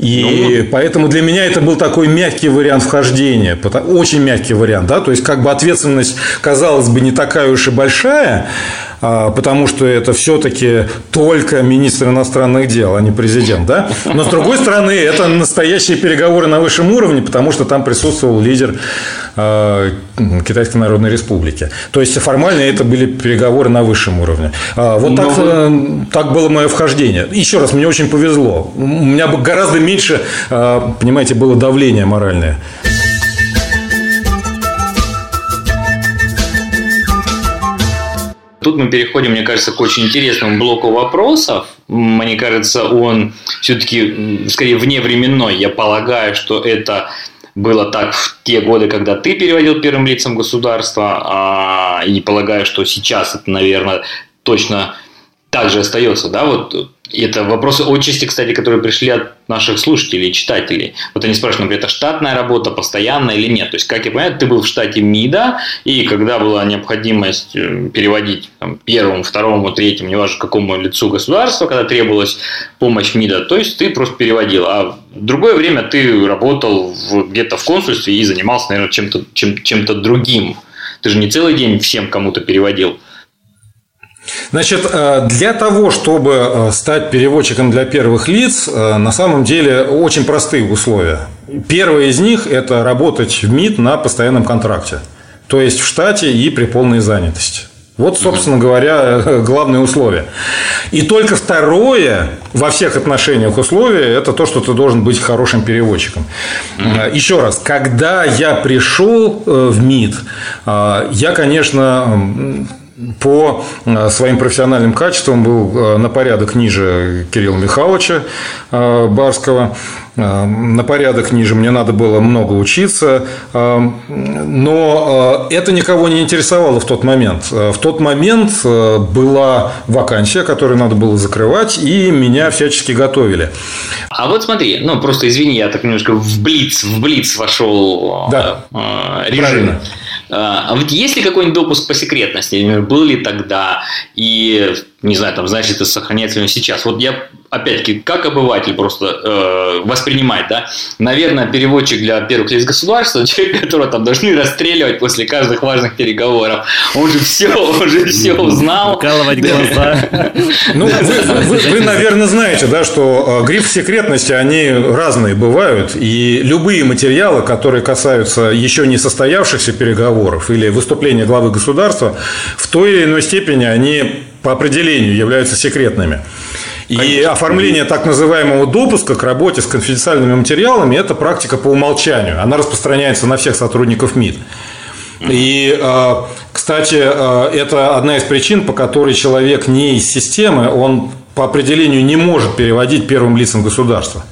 И ну, поэтому для меня это был такой мягкий вариант вхождения, очень мягкий вариант, да, то есть как бы ответственность, казалось бы, не такая уж и большая, а, потому что это все-таки только министр иностранных дел, а не президент, да? Но, с другой стороны, это настоящие переговоры на высшем уровне, потому что там присутствовал лидер Китайской Народной Республики. То есть, формально это были переговоры на высшем уровне. А, вот так, Но... Э, так было мое вхождение. Еще раз, мне очень повезло. У меня гораздо меньше, понимаете, было давление моральное. Тут мы переходим, мне кажется, к очень интересному блоку вопросов. Мне кажется, он все-таки скорее вневременной. Я полагаю, что это было так в те годы, когда ты переводил первым лицам государства, а, и полагаю, что сейчас это, наверное, точно так же остается, да, вот это вопросы отчасти, кстати, которые пришли от наших слушателей и читателей. Вот они спрашивают, например, это штатная работа, постоянная или нет. То есть, как я понимаю, ты был в штате МИДа, и когда была необходимость э, переводить там, первому, второму, третьему, неважно какому лицу государства, когда требовалась помощь МИДа, то есть ты просто переводил. А в другое время ты работал где-то в консульстве и занимался, наверное, чем-то чем, чем-то другим. Ты же не целый день всем кому-то переводил. Значит, э, для того, чтобы э, стать переводчиком для первых лиц, э, на самом деле очень простые условия. Первое из них – это работать в МИД на постоянном контракте, то есть в штате и при полной занятости. Вот, собственно говоря, главное условие. И только второе во всех отношениях условие – это то, что ты должен быть хорошим переводчиком. Еще раз, когда я пришел в МИД, я, конечно, по э, своим профессиональным качествам был э, на порядок ниже Кирилла Михайловича э, Барского. на порядок ниже, мне надо было много учиться, но это никого не интересовало в тот момент. В тот момент была вакансия, которую надо было закрывать, и меня всячески готовили. А вот смотри, ну просто извини, я так немножко в блиц, в блиц вошел да. режим. Правильно. А вот есть ли какой-нибудь допуск по секретности? Например, был ли тогда? И, не знаю, там, значит, это сохраняется ли сейчас? Вот я опять-таки, как обыватель просто э, воспринимать, да, наверное, переводчик для первых лиц государства, человек, которого там должны расстреливать после каждых важных переговоров, он же все, он же все узнал. Вкалывать глаза. Ну, вы, наверное, знаете, да, что э, гриф секретности, они разные бывают, и любые материалы, которые касаются еще не состоявшихся переговоров или выступления главы государства, в той или иной степени они по определению являются секретными. И Конечно. оформление так называемого допуска к работе с конфиденциальными материалами – это практика по умолчанию. Она распространяется на всех сотрудников МИД. И, э, кстати, э, это одна из причин, по которой человек не из системы, он по определению не может переводить первым лицам государства.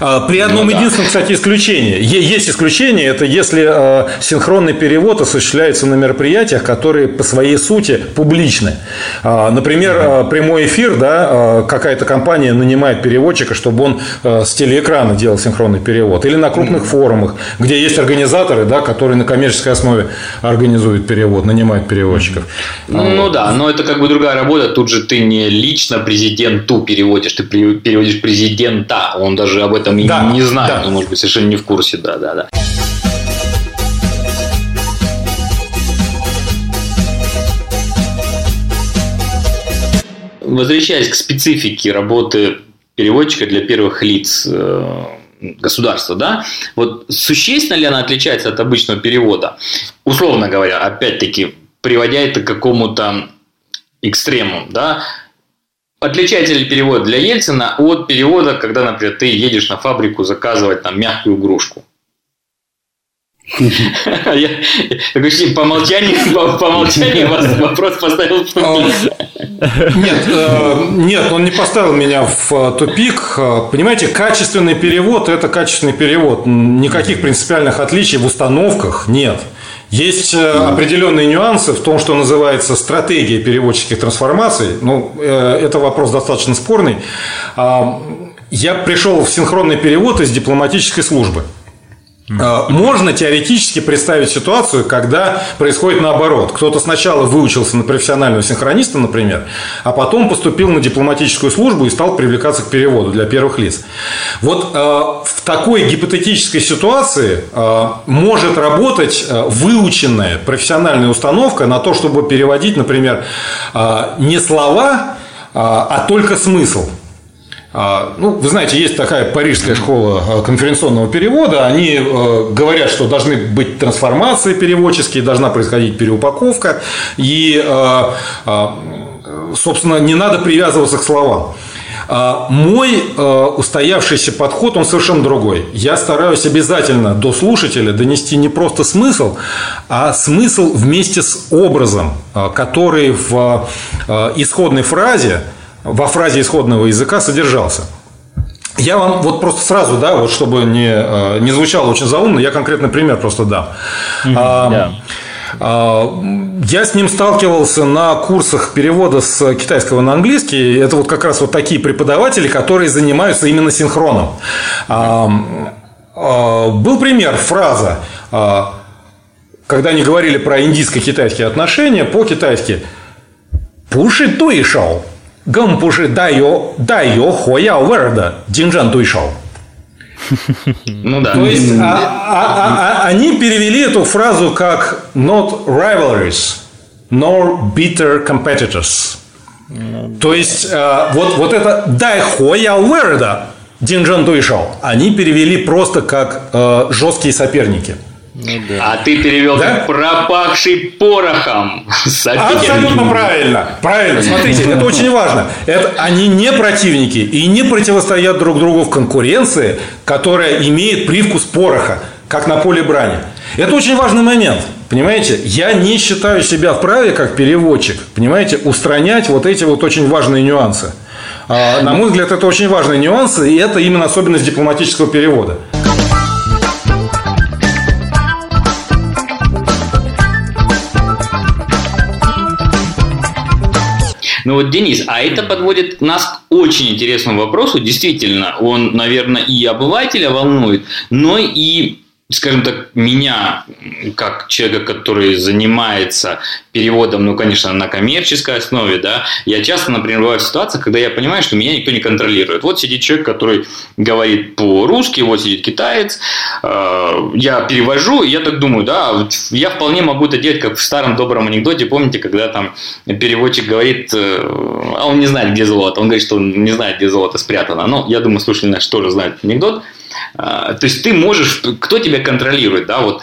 А, при одном ну, единственном, кстати, исключении. Есть исключение, это если а, синхронный перевод осуществляется на мероприятиях, которые по своей сути публичны. А, например, прямой эфир, да, какая-то компания нанимает переводчика, чтобы он с телеэкрана делал синхронный перевод. Или на крупных форумах, где есть организаторы, да, которые на коммерческой основе организуют перевод, нанимают переводчиков. Ну да, но это как бы другая работа. Тут же ты не лично президенту переводишь, ты переводишь президента. Он даже об этом этом да, не знаю, да. может быть, совершенно не в курсе, да, да, да. Возвращаясь к специфике работы переводчика для первых лиц э, государства, да, вот существенно ли она отличается от обычного перевода? Условно говоря, опять-таки, приводя это к какому-то экстремуму, да, Отличается ли перевод для Ельцина от перевода, когда, например, ты едешь на фабрику заказывать там мягкую игрушку? Я такой по умолчанию, по, умолчанию вас вопрос поставил в тупик. Нет, э, нет, он не поставил меня в э, тупик. Понимаете, качественный перевод – это качественный перевод. Никаких принципиальных отличий в установках нет. Есть э, определенные нюансы в том, что называется стратегия переводческих трансформаций. Ну, э, это вопрос достаточно спорный. А, я пришел в синхронный перевод из дипломатической службы. А, можно теоретически представить ситуацию, когда происходит наоборот. Кто-то сначала выучился на профессионального синхрониста, например, а потом поступил на дипломатическую службу и стал привлекаться к переводу для первых лиц. Вот э, в такой гипотетической ситуации э, может работать э, выученная профессиональная установка на то, чтобы переводить, например, не слова, а только смысл. А, ну, вы знаете, есть такая парижская школа а, конференционного перевода. Они а, говорят, что должны быть трансформации переводческие, должна происходить переупаковка. И, собственно, не надо привязываться к словам. Мой устоявшийся подход, он совершенно другой. Я стараюсь обязательно до слушателя донести не просто смысл, а смысл вместе с образом, который в исходной фразе во фразе исходного языка содержался. Я вам вот просто сразу, да, вот чтобы не, э, не звучало очень заумно, я конкретный пример просто дам. Mm-hmm, Я с ним сталкивался на курсах перевода с китайского на английский. Это вот как раз вот такие преподаватели, которые занимаются именно синхроном. Был пример, фраза, когда они говорили про индийско-китайские отношения, по-китайски «пуши туи шоу», 更不是带有带有火药味儿的竞争对手。Ну да. То есть а, а, а, они перевели эту фразу как not rivalries, nor bitter competitors. То есть вот, вот это дай хоя верда Динджан Дуйшоу, они перевели просто как э, жесткие соперники. Ну, да. А ты перевел да? пропахший порохом. Абсолютно правильно. Правильно. Смотрите, это очень важно. Это, они не противники и не противостоят друг другу в конкуренции, которая имеет привкус пороха, как на поле брани. Это очень важный момент. Понимаете, я не считаю себя вправе, как переводчик, понимаете, устранять вот эти вот очень важные нюансы. А, на мой взгляд, это очень важный нюанс, и это именно особенность дипломатического перевода. Ну вот, Денис, а это подводит нас к очень интересному вопросу. Действительно, он, наверное, и обывателя волнует, но и скажем так, меня, как человека, который занимается переводом, ну, конечно, на коммерческой основе, да, я часто, например, бываю в ситуациях, когда я понимаю, что меня никто не контролирует. Вот сидит человек, который говорит по-русски, вот сидит китаец, э, я перевожу, и я так думаю, да, я вполне могу это делать, как в старом добром анекдоте, помните, когда там переводчик говорит, э, а он не знает, где золото, он говорит, что он не знает, где золото спрятано. Ну, я думаю, слушатели наши тоже знают анекдот. А, то есть ты можешь, кто тебя контролирует, да, вот.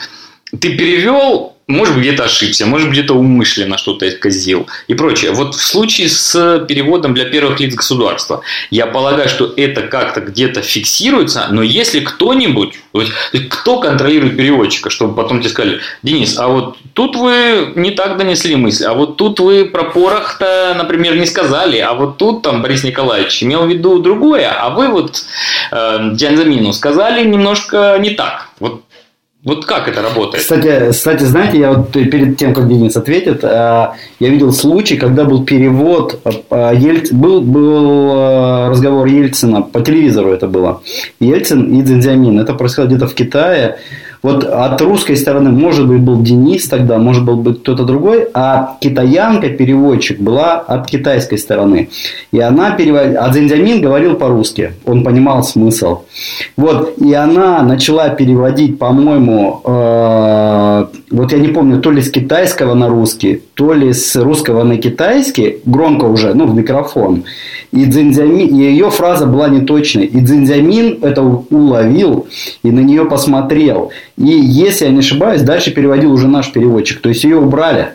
Ты перевел, может быть, где-то ошибся, может быть, где-то умышленно что-то исказил и прочее. Вот в случае с переводом для первых лиц государства, я полагаю, что это как-то где-то фиксируется, но если кто-нибудь, кто контролирует переводчика, чтобы потом тебе сказали, Денис, а вот тут вы не так донесли мысль, а вот тут вы про порох-то, например, не сказали, а вот тут там Борис Николаевич имел в виду другое, а вы вот э, Дзянзамину сказали немножко не так. Вот вот как это работает? Кстати, кстати, знаете, я вот перед тем, как Денис ответит, э, я видел случай, когда был перевод, э, был, был э, разговор Ельцина, по телевизору это было, Ельцин и Дзинзямин. Это происходило где-то в Китае. Вот от русской стороны, может быть, был Денис тогда, может быть, кто-то другой, а китаянка, переводчик, была от китайской стороны. И она переводила, а Дзендямин говорил по-русски, он понимал смысл. Вот, и она начала переводить, по-моему, э, вот я не помню, то ли с китайского на русский, то ли с русского на китайский, громко уже, ну, в микрофон. И, Дзинзямин, и ее фраза была неточной. И Дзинзямин это уловил и на нее посмотрел. И, если я не ошибаюсь, дальше переводил уже наш переводчик. То есть, ее убрали.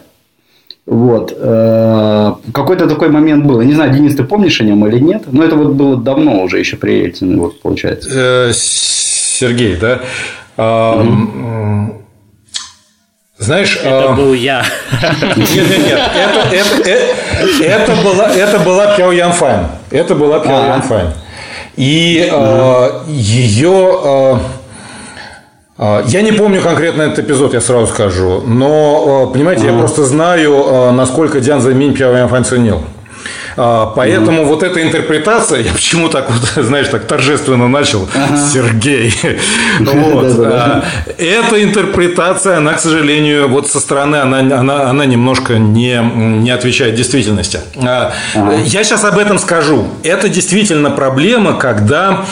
Вот. Э, какой-то такой момент был. Я не знаю, Денис, ты помнишь о нем или нет? Но это вот было давно уже, еще при Ельцине, вот, получается. Э, Сергей, да? Знаешь, это а... был я. Нет, нет, нет. Это, это, это, это была, это была Пяо Янфань. Это была Пяо Янфань. И э, ее... Э, я не помню конкретно этот эпизод, я сразу скажу. Но, понимаете, я просто знаю, насколько Диан Заминь Пяо Янфань ценил. А, поэтому mm-hmm. вот эта интерпретация, я почему так вот, знаешь, так торжественно начал, ага. Сергей. вот. А, эта интерпретация, она, к сожалению, вот со стороны, она, она, она немножко не, не отвечает действительности. А. Я сейчас об этом скажу. Это действительно проблема, когда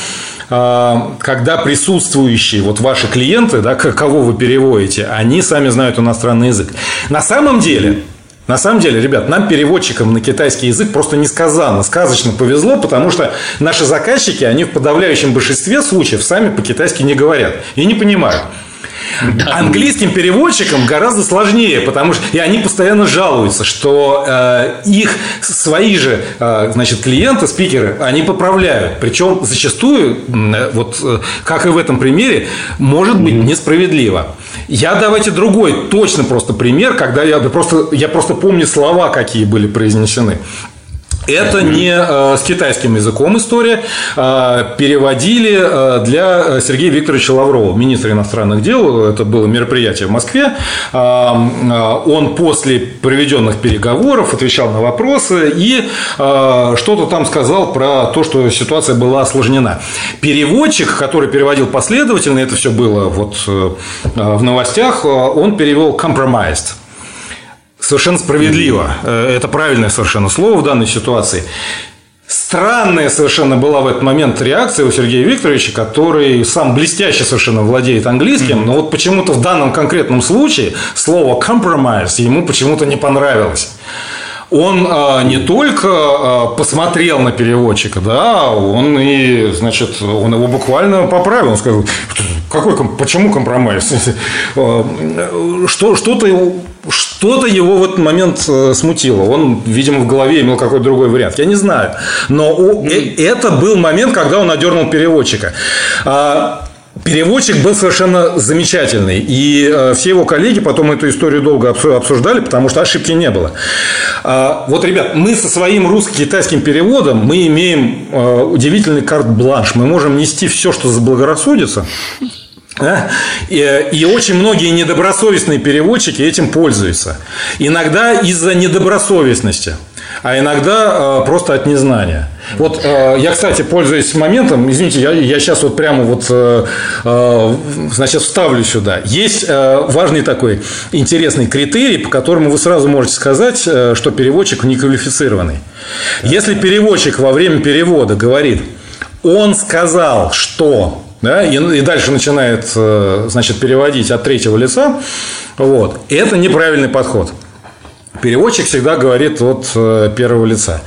когда присутствующие, вот ваши клиенты, да, кого вы переводите, они сами знают иностранный язык. На самом деле, на самом деле, ребят, нам, переводчикам на китайский язык, просто несказанно, сказочно повезло, потому что наши заказчики, они в подавляющем большинстве случаев сами по-китайски не говорят и не понимают. Да. Английским переводчикам гораздо сложнее, потому что и они постоянно жалуются, что э, их свои же э, значит, клиенты, спикеры, они поправляют. Причем зачастую, э, вот э, как и в этом примере, может быть несправедливо. Я давайте другой, точно просто пример, когда я просто, я просто помню слова, какие были произнесены. Это не э, с китайским языком история. Э, переводили э, для Сергея Викторовича Лаврова, министра иностранных дел. Это было мероприятие в Москве. Он после проведенных переговоров отвечал на вопросы и что-то там сказал про то, что ситуация была осложнена. Переводчик, который переводил последовательно, это все было вот в новостях, он перевел compromised Совершенно справедливо. Э, это правильное совершенно слово в данной ситуации. Странная совершенно была в этот момент реакция у Сергея Викторовича, который сам блестяще совершенно владеет английским, но вот почему-то в данном конкретном случае слово compromise ему почему-то не понравилось он а, не только а, посмотрел на переводчика, да, он и, значит, он его буквально поправил. Он сказал, какой, почему компромисс? Что, что-то, что-то его в этот момент э, смутило. Он, видимо, в голове имел какой-то другой вариант. Я не знаю. Но э, это был момент, когда он одернул переводчика. А, Переводчик был совершенно замечательный. И э, все его коллеги потом эту историю долго обсуждали, потому что ошибки не было. А, вот, ребят, мы со своим русско-китайским переводом мы имеем э, удивительный карт-бланш. Мы можем нести все, что заблагорассудится. А? И, и очень многие недобросовестные переводчики этим пользуются. Иногда из-за недобросовестности а иногда э, просто от незнания. Вот э, я, кстати, пользуясь моментом, извините, я, я сейчас вот прямо вот, э, значит, вставлю сюда. Есть важный такой интересный критерий, по которому вы сразу можете сказать, что переводчик неквалифицированный. Если переводчик во время перевода говорит, он сказал, что да, и, и дальше начинает значит, переводить от третьего лица, вот, это неправильный подход. Переводчик всегда говорит от э, первого лица.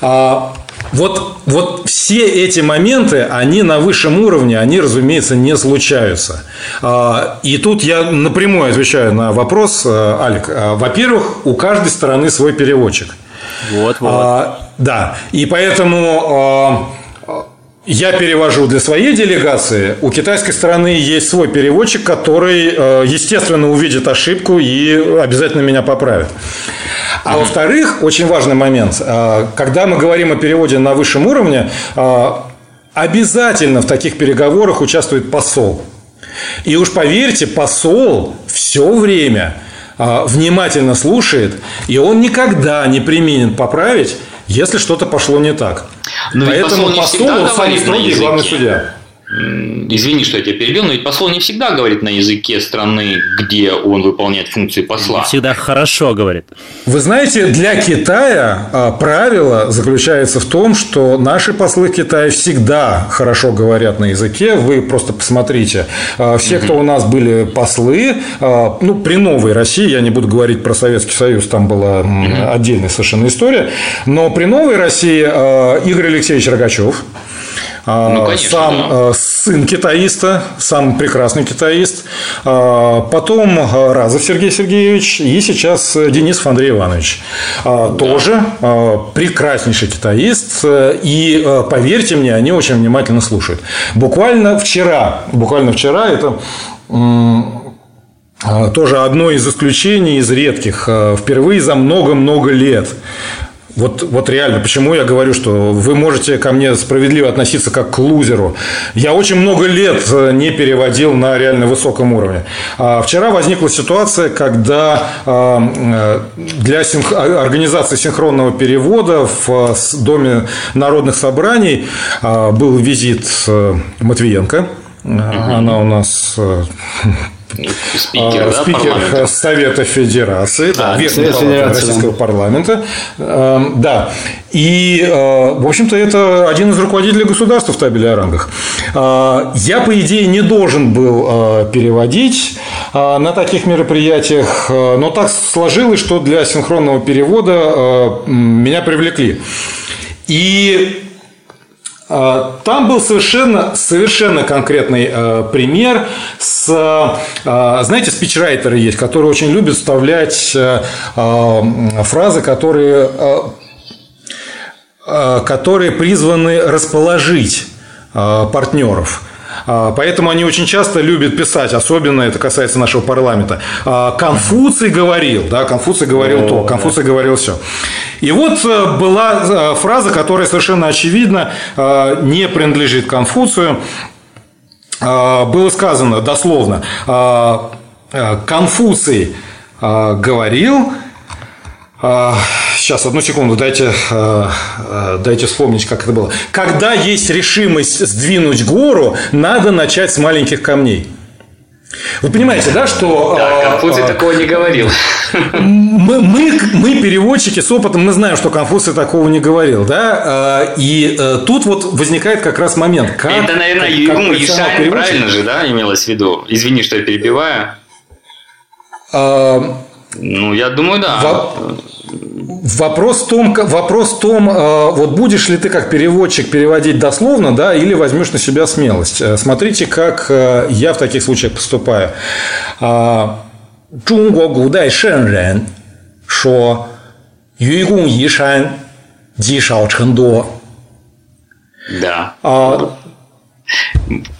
А вот, вот все эти моменты, они на высшем уровне, они, разумеется, не случаются. А, и тут я напрямую отвечаю на вопрос, э, Алик. А, во-первых, у каждой стороны свой переводчик. Вот, вот. А, да, и поэтому я перевожу для своей делегации. У китайской стороны есть свой переводчик, который, э, естественно, увидит ошибку и обязательно меня поправит. А во-вторых, очень важный момент. Э, когда мы говорим о переводе на высшем уровне, э, обязательно в таких переговорах участвует посол. И уж поверьте, посол все время внимательно слушает, и он никогда не применен поправить, если что-то пошло не так. Но Поэтому посол, посол он самый строгий главный судья. Извини, что я тебя перебил, но ведь посол не всегда говорит на языке страны, где он выполняет функции посла. Не всегда хорошо говорит. Вы знаете, для Китая а, правило заключается в том, что наши послы в Китае всегда хорошо говорят на языке. Вы просто посмотрите. А, все, кто у нас были послы, а, ну, при новой России, я не буду говорить про Советский Союз, там была отдельная совершенно история, но при новой России Игорь Алексеевич Рогачев, ну, конечно, сам да. Э, сын китаиста, сам прекрасный китаист. А, потом э, Разов Сергей Сергеевич и сейчас Денис Андрей Иванович. А, да. Тоже прекраснейший китаист. И поверьте мне, они очень внимательно слушают. Буквально вчера, буквально вчера это тоже одно из исключений, из редких, впервые за много-много лет вот, вот реально, почему я говорю, что вы можете ко мне справедливо относиться как к лузеру. Я очень много лет э, не переводил на реально высоком уровне. А вчера возникла ситуация, когда э, для организации синхронного перевода в Доме народных собраний э, был визит Матвиенко. Она у нас Спикер, а, да, спикер. Совета Федерации, да, да Верхней Палаты Российского парламента. Эм, да. И, э, в общем-то, это один из руководителей государства в табеле о рангах. Э, я, по идее, не должен был э, переводить на таких мероприятиях, но так сложилось, что для синхронного перевода меня привлекли. И там был совершенно, совершенно конкретный э, пример с, э, знаете, спичрайтеры есть, которые очень любят вставлять э, фразы, которые, которые призваны расположить партнеров. А, поэтому они очень часто любят писать, особенно это касается нашего парламента. А, Конфуций говорил, да, Конфуций говорил то, Конфуций говорил все. И вот э, была э, фраза, которая совершенно очевидно э, не принадлежит Конфуцию. Было сказано дословно, Конфуций говорил, Сейчас, одну секунду, дайте, э, э, дайте вспомнить, как это было. Когда есть решимость сдвинуть гору, надо начать с маленьких камней. Вы понимаете, да, что... Да, э, Конфуций а, такого не говорил. Мы, мы, мы, переводчики с опытом, мы знаем, что Конфуций такого не говорил, да, и тут вот возникает как раз момент. Как, Это, наверное, как, как Ишань, правильно же, да, имелось в виду? Извини, что я перебиваю. А, ну, я думаю, да. Во... Вопрос в том, вопрос в том э, вот будешь ли ты как переводчик переводить дословно, да, или возьмешь на себя смелость. Э, смотрите, как э, я в таких случаях поступаю. А, Чунго гудай шенрен, шо юйгун ишан ди шао чэндо. Да. А,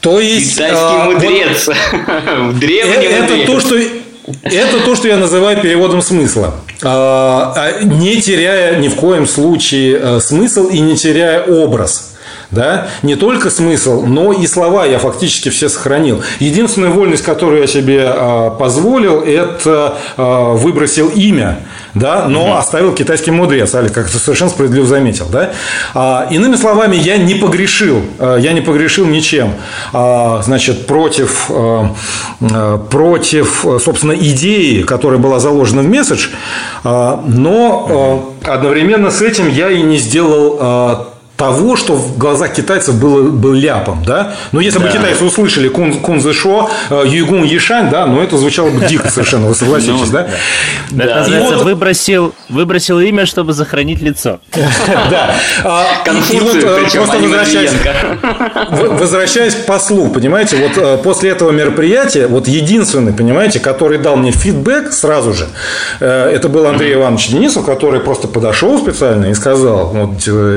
то есть... Китайский а, мудрец. Вот, Древний это мудрец. То, что, это то, что я называю переводом смысла. А, а, не теряя ни в коем случае э, смысл и не теряя образ да, не только смысл, но и слова я фактически все сохранил. Единственная вольность, которую я себе а, позволил, это а, выбросил имя, да, но угу. оставил китайский мудрец, Али, как ты совершенно справедливо заметил, да. А, иными словами, я не погрешил, я не погрешил ничем, значит, против, против, собственно, идеи, которая была заложена в месседж, но одновременно с этим я и не сделал того, что в глазах китайцев было, был ляпом, да? Но если да. бы китайцы услышали кун, кун шо, э, юйгун ешань, да, но это звучало бы дико совершенно, вы согласитесь, ну, да? да? Это называется, выбросил, выбросил имя, чтобы сохранить лицо. Да. А, Конфуцию, э, причем, Возвращаясь к послу, понимаете, вот э, после этого мероприятия, вот единственный, понимаете, который дал мне фидбэк сразу же, это был Андрей Иванович Денисов, который просто подошел специально и сказал, вот,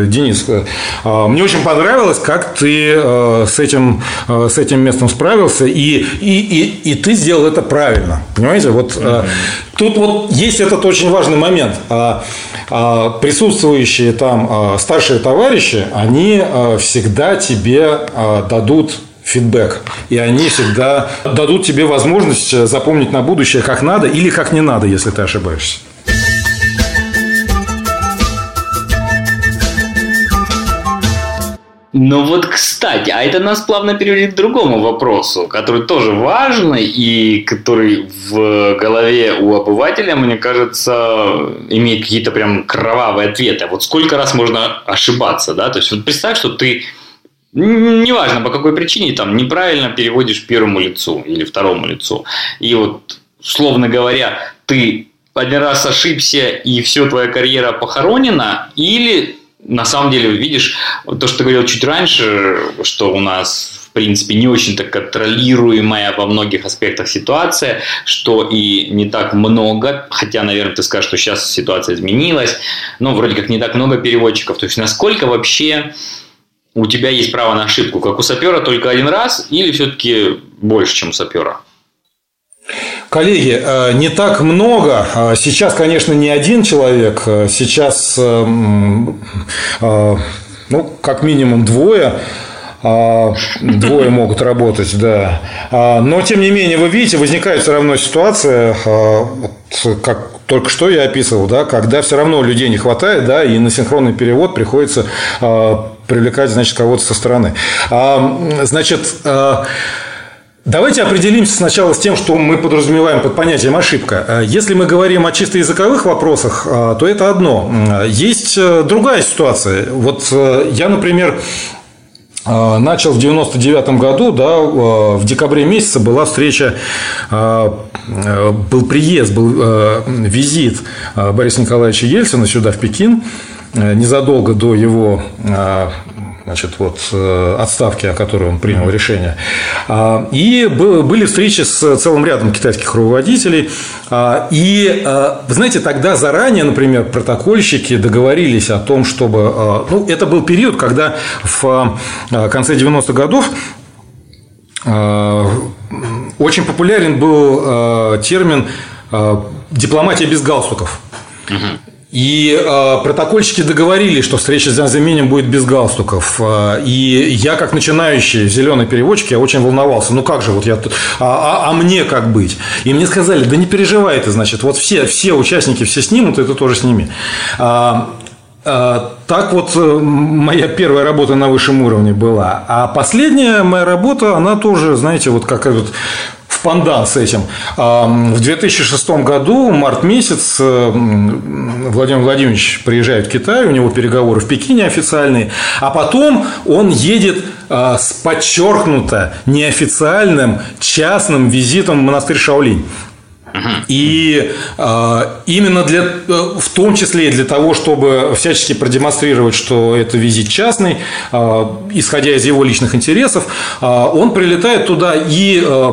Денис, а, мне очень понравилось, как ты э, с этим, э, с этим местом справился, и, и, и, и ты сделал это правильно. Понимаете, вот mm-hmm. тут вот есть этот очень важный момент. А, присутствующие там старшие товарищи, они всегда тебе дадут фидбэк. И они всегда дадут тебе возможность запомнить на будущее, как надо или как не надо, если ты ошибаешься. Ну вот, кстати, а это нас плавно переводит к другому вопросу, который тоже важный и который в голове у обывателя, мне кажется, имеет какие-то прям кровавые ответы. Вот сколько раз можно ошибаться, да? То есть вот представь, что ты неважно по какой причине, там неправильно переводишь первому лицу или второму лицу. И вот, словно говоря, ты один раз ошибся и все, твоя карьера похоронена, или на самом деле, видишь, то, что ты говорил чуть раньше, что у нас в принципе, не очень-то контролируемая во многих аспектах ситуация, что и не так много, хотя, наверное, ты скажешь, что сейчас ситуация изменилась, но вроде как не так много переводчиков. То есть, насколько вообще у тебя есть право на ошибку, как у сапера только один раз, или все-таки больше, чем у сапера? Коллеги, э, не так много. Э, сейчас, конечно, не один человек. Э, сейчас, ну, как минимум двое. Двое могут работать, да. Но, тем не менее, вы видите, возникает все равно ситуация, как только что я описывал, да, когда все равно людей не хватает, да, и на синхронный перевод приходится привлекать, значит, кого-то со стороны. Значит, Давайте определимся сначала с тем, что мы подразумеваем под понятием ошибка. Э, если мы говорим о чисто языковых вопросах, э, то это одно. Есть э, другая ситуация. Вот я, например, начал в 99 году, да, в декабре месяце была встреча, был приезд, был визит Бориса Николаевича Ельцина сюда, в Пекин, незадолго до его значит, вот, э, отставки, о которой он принял решение. А, и были встречи с целым рядом китайских руководителей. А, и, а, вы знаете, тогда заранее, например, протокольщики договорились о том, чтобы... Ну, это был период, когда в конце 90-х годов очень популярен был термин дипломатия без галстуков. И э, протокольщики договорились, что встреча с заменем будет без галстуков. Э, и я, как начинающий зеленый переводчик, я очень волновался. Ну как же, вот я а, а, а мне как быть? И мне сказали, да не переживай ты, значит, вот все, все участники все снимут, это тоже сними. А, а, так вот э, моя первая работа на высшем уровне была. А последняя моя работа, она тоже, знаете, вот как этот в с этим. В 2006 году, март месяц, э, Владимир Владимирович приезжает в Китай, у него переговоры в Пекине официальные, а потом он едет а, с подчеркнуто неофициальным частным визитом в монастырь Шаолинь. И э, именно для, э, в том числе и для того, чтобы всячески продемонстрировать, что это визит частный, э, исходя из его личных интересов, э, он прилетает туда и, э,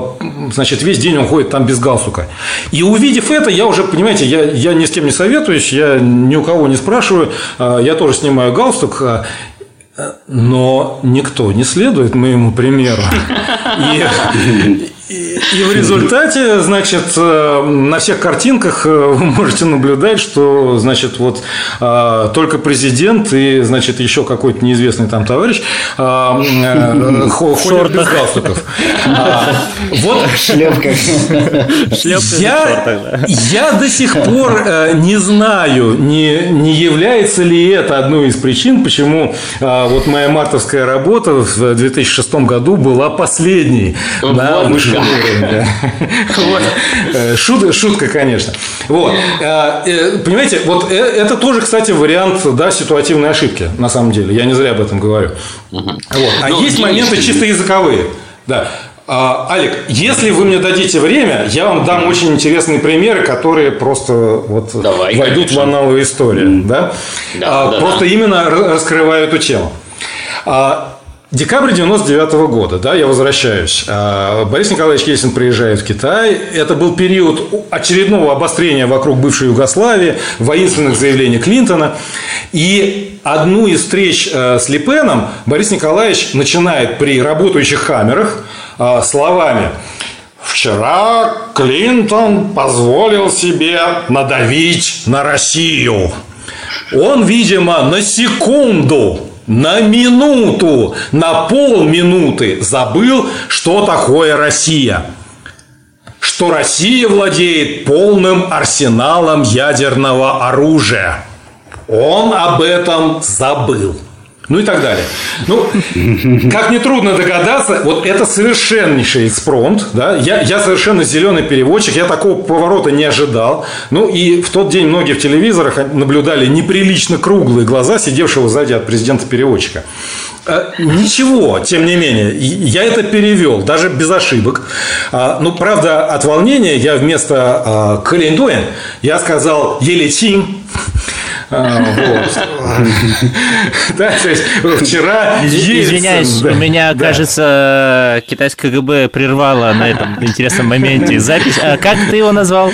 значит, весь день он ходит там без галстука. И увидев это, я уже, понимаете, я, я ни с кем не советуюсь, я ни у кого не спрашиваю, э, я тоже снимаю галстук. Но никто не следует моему примеру. И, и, и в результате, значит, э, на всех картинках э, вы можете наблюдать, что, значит, вот э, только президент и, значит, еще какой-то неизвестный там товарищ ходят без галстуков. А, вот шлепка. Я, я до сих пор не знаю, не, не является ли это одной из причин, почему вот моя мартовская работа в 2006 году была последней на высшем уровень. Э, шутка, конечно. Вот. Э, э, понимаете, вот это тоже, кстати, вариант да, ситуативной ошибки, на самом деле. Я не зря об этом говорю. Вот. А ну, есть моменты чисто языковые. Да. А, Алик, если вы мне дадите время, я вам дам очень интересные примеры, которые просто вот Давай, войдут конечно. в аналы истории. Да? Да, а, да, просто да. именно раскрываю эту тему. А, Декабрь 99 -го года, да, я возвращаюсь. А, Борис Николаевич Ельцин приезжает в Китай. Это был период очередного обострения вокруг бывшей Югославии, воинственных заявлений Клинтона. И одну из встреч э, с Липеном Борис Николаевич начинает при работающих камерах э, словами Вчера Клинтон позволил себе надавить на Россию. Он, видимо, на секунду на минуту, на полминуты забыл, что такое Россия. Что Россия владеет полным арсеналом ядерного оружия. Он об этом забыл. Ну и так далее. Ну, как нетрудно догадаться, вот это совершеннейший экспромт. Да? Я, я совершенно зеленый переводчик, я такого поворота не ожидал. Ну и в тот день многие в телевизорах наблюдали неприлично круглые глаза сидевшего сзади от президента-переводчика. Э, ничего, тем не менее, я это перевел, даже без ошибок. А, ну, правда, от волнения я вместо а, Календуэн я сказал Елечин. А, да, то есть вчера Извиняюсь, у меня, кажется, китайское КГБ прервало на этом интересном моменте запись. А как ты его назвал?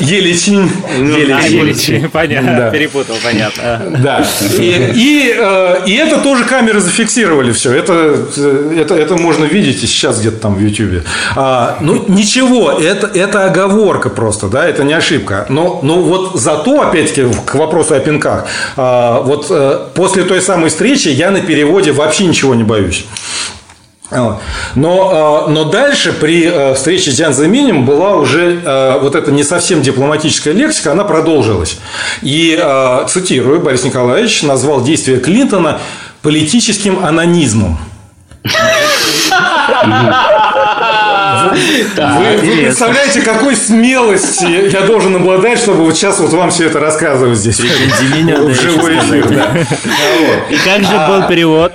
Еличин. Еличин, понятно, перепутал, понятно. Да. И э, и это тоже камеры зафиксировали все. Это можно видеть и сейчас где-то там в YouTube. А, ну ничего, это это оговорка просто, да, это не ошибка. Но но вот зато опять-таки к вопросу о пинках. А, вот э, после той самой встречи я на переводе вообще ничего не боюсь. Но, а, но дальше при э, встрече с Дзян Заминем была уже э, вот эта не совсем дипломатическая лексика, она продолжилась. И, цитирую, Борис Николаевич назвал действия Клинтона политическим анонизмом. Вы, представляете, какой смелости я должен обладать, чтобы вот сейчас вот вам все это рассказывать здесь. В живой эфир, да. И как же был перевод?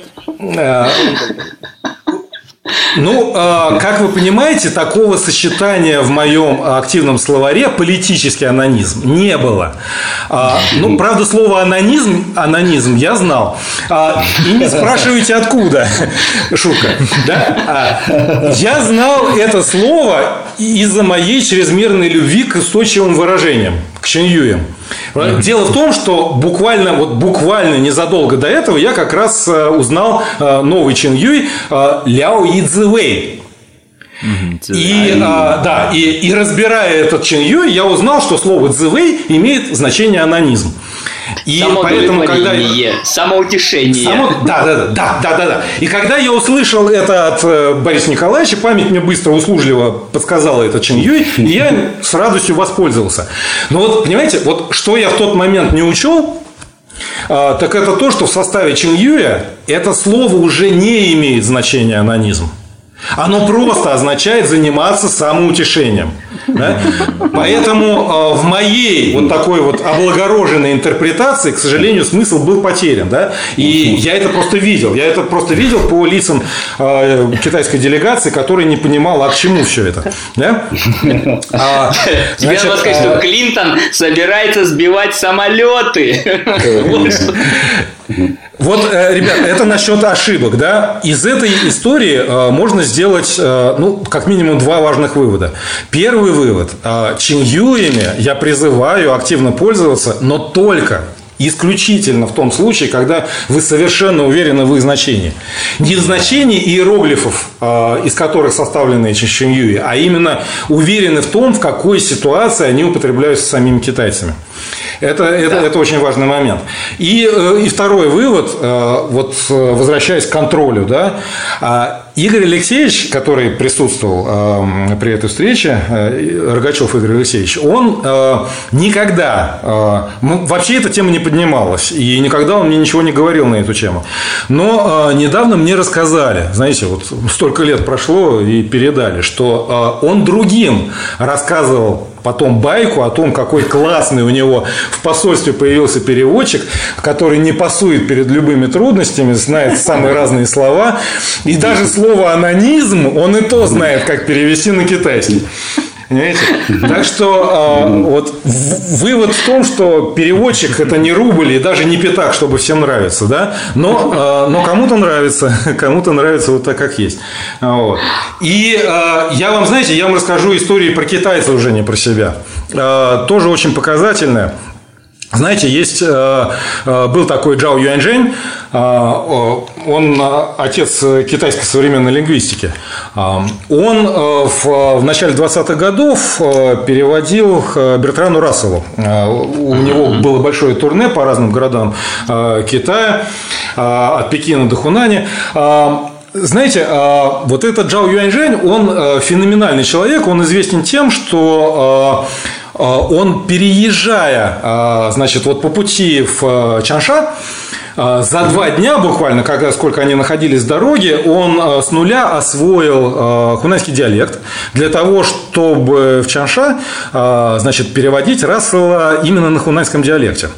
Ну, а, как вы понимаете, такого сочетания в моем активном словаре политический анонизм не было. А, ну, правда, слово анонизм, анонизм я знал. А, и не спрашивайте, откуда. Шутка. Да? Я знал это слово из-за моей чрезмерной любви к устойчивым выражениям, к ченьюям. Дело в том, что буквально, вот буквально незадолго до этого я как раз э, узнал э, новый Чин Юй э, Ляо Идзивэй. И, а, да, и, и разбирая этот Чин Юй, я узнал, что слово «дзывэй» имеет значение анонизм. И поэтому, когда... Самоутешение. Само... Да, да, да, да, да, да. И когда я услышал это от э, Бориса Николаевича, память мне быстро, услужливо подсказала это Чин Юй, и я с радостью воспользовался. Но вот, понимаете, вот что я в тот момент не учел, а, так это то, что в составе Чин Юя это слово уже не имеет значения анонизм. Оно просто означает заниматься самоутешением. Да? Поэтому э, в моей вот такой вот облагороженной интерпретации, к сожалению, смысл был потерян. Да? И я это просто видел. Я это просто видел по лицам э, китайской делегации, которая не понимала, а к чему все это. Да? А, Тебе надо сказать, что Клинтон собирается сбивать самолеты. Вот, э, ребят, это насчет ошибок, да? Из этой истории э, можно сделать, э, ну, как минимум два важных вывода. Первый вывод. Чингюями я призываю активно пользоваться, но только исключительно в том случае, когда вы совершенно уверены в их значении. Не в значении иероглифов, а, из которых составлены эти Чиньюи, а именно уверены в том, в какой ситуации они употребляются самими китайцами. Это, это, это очень важный момент. И, э, и второй вывод, э, вот э, возвращаясь к контролю, да, а, Игорь Алексеевич, который присутствовал при этой встрече, Рогачев Игорь Алексеевич, он никогда, вообще эта тема не поднималась, и никогда он мне ничего не говорил на эту тему. Но недавно мне рассказали, знаете, вот столько лет прошло и передали, что он другим рассказывал потом байку о том, какой классный у него в посольстве появился переводчик, который не пасует перед любыми трудностями, знает самые разные слова. И даже слово анонизм он и то знает, как перевести на китайский. Понимаете? Так что э, вот вывод в том, что переводчик это не рубль и даже не пятак, чтобы всем нравиться, да? Но, э, но кому-то нравится, кому-то нравится вот так, как есть. Вот. И э, я вам, знаете, я вам расскажу истории про китайца уже не про себя. Э, тоже очень показательная. Знаете, есть, э, э, был такой Джао Юаньжэнь, э, он отец китайской современной лингвистики. Он в, начале 20-х годов переводил Бертрану Расселу. У него было большое турне по разным городам Китая, от Пекина до Хунани. Знаете, вот этот Джао Юаньжэнь, он феноменальный человек, он известен тем, что он, переезжая, а, значит, вот по пути в а, Чанша, за два дня буквально, когда, сколько они находились в дороге, он с нуля освоил хунайский диалект для того, чтобы в Чанша значит, переводить Рассела именно на хунайском диалекте.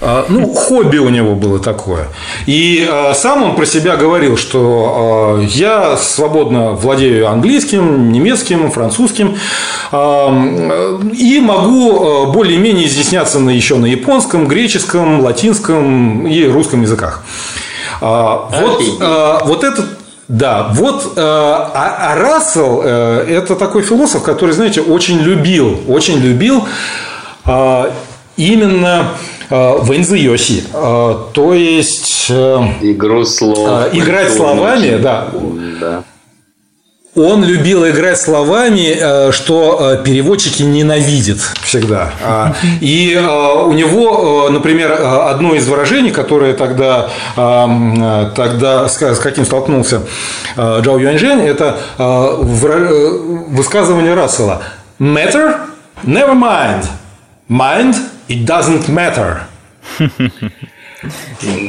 А, ну, хобби у него было такое. И а, сам он про себя говорил, что а, я свободно владею английским, немецким, французским и могу более-менее изъясняться на, еще на японском, греческом, латинском и русском языках. Вот, вот этот да, вот а, а Рассел э, это такой философ, который, знаете, очень любил, очень любил именно Э, Вэнзы Йоси. Э, то есть... Э, Игру слов. Играть словами, да. да. Он любил играть словами, что переводчики ненавидят всегда. А, и у него, например, одно из выражений, которое тогда, тогда с каким столкнулся Джао Юаньжэнь, это высказывание Рассела. Matter? Never mind. Mind It doesn't matter.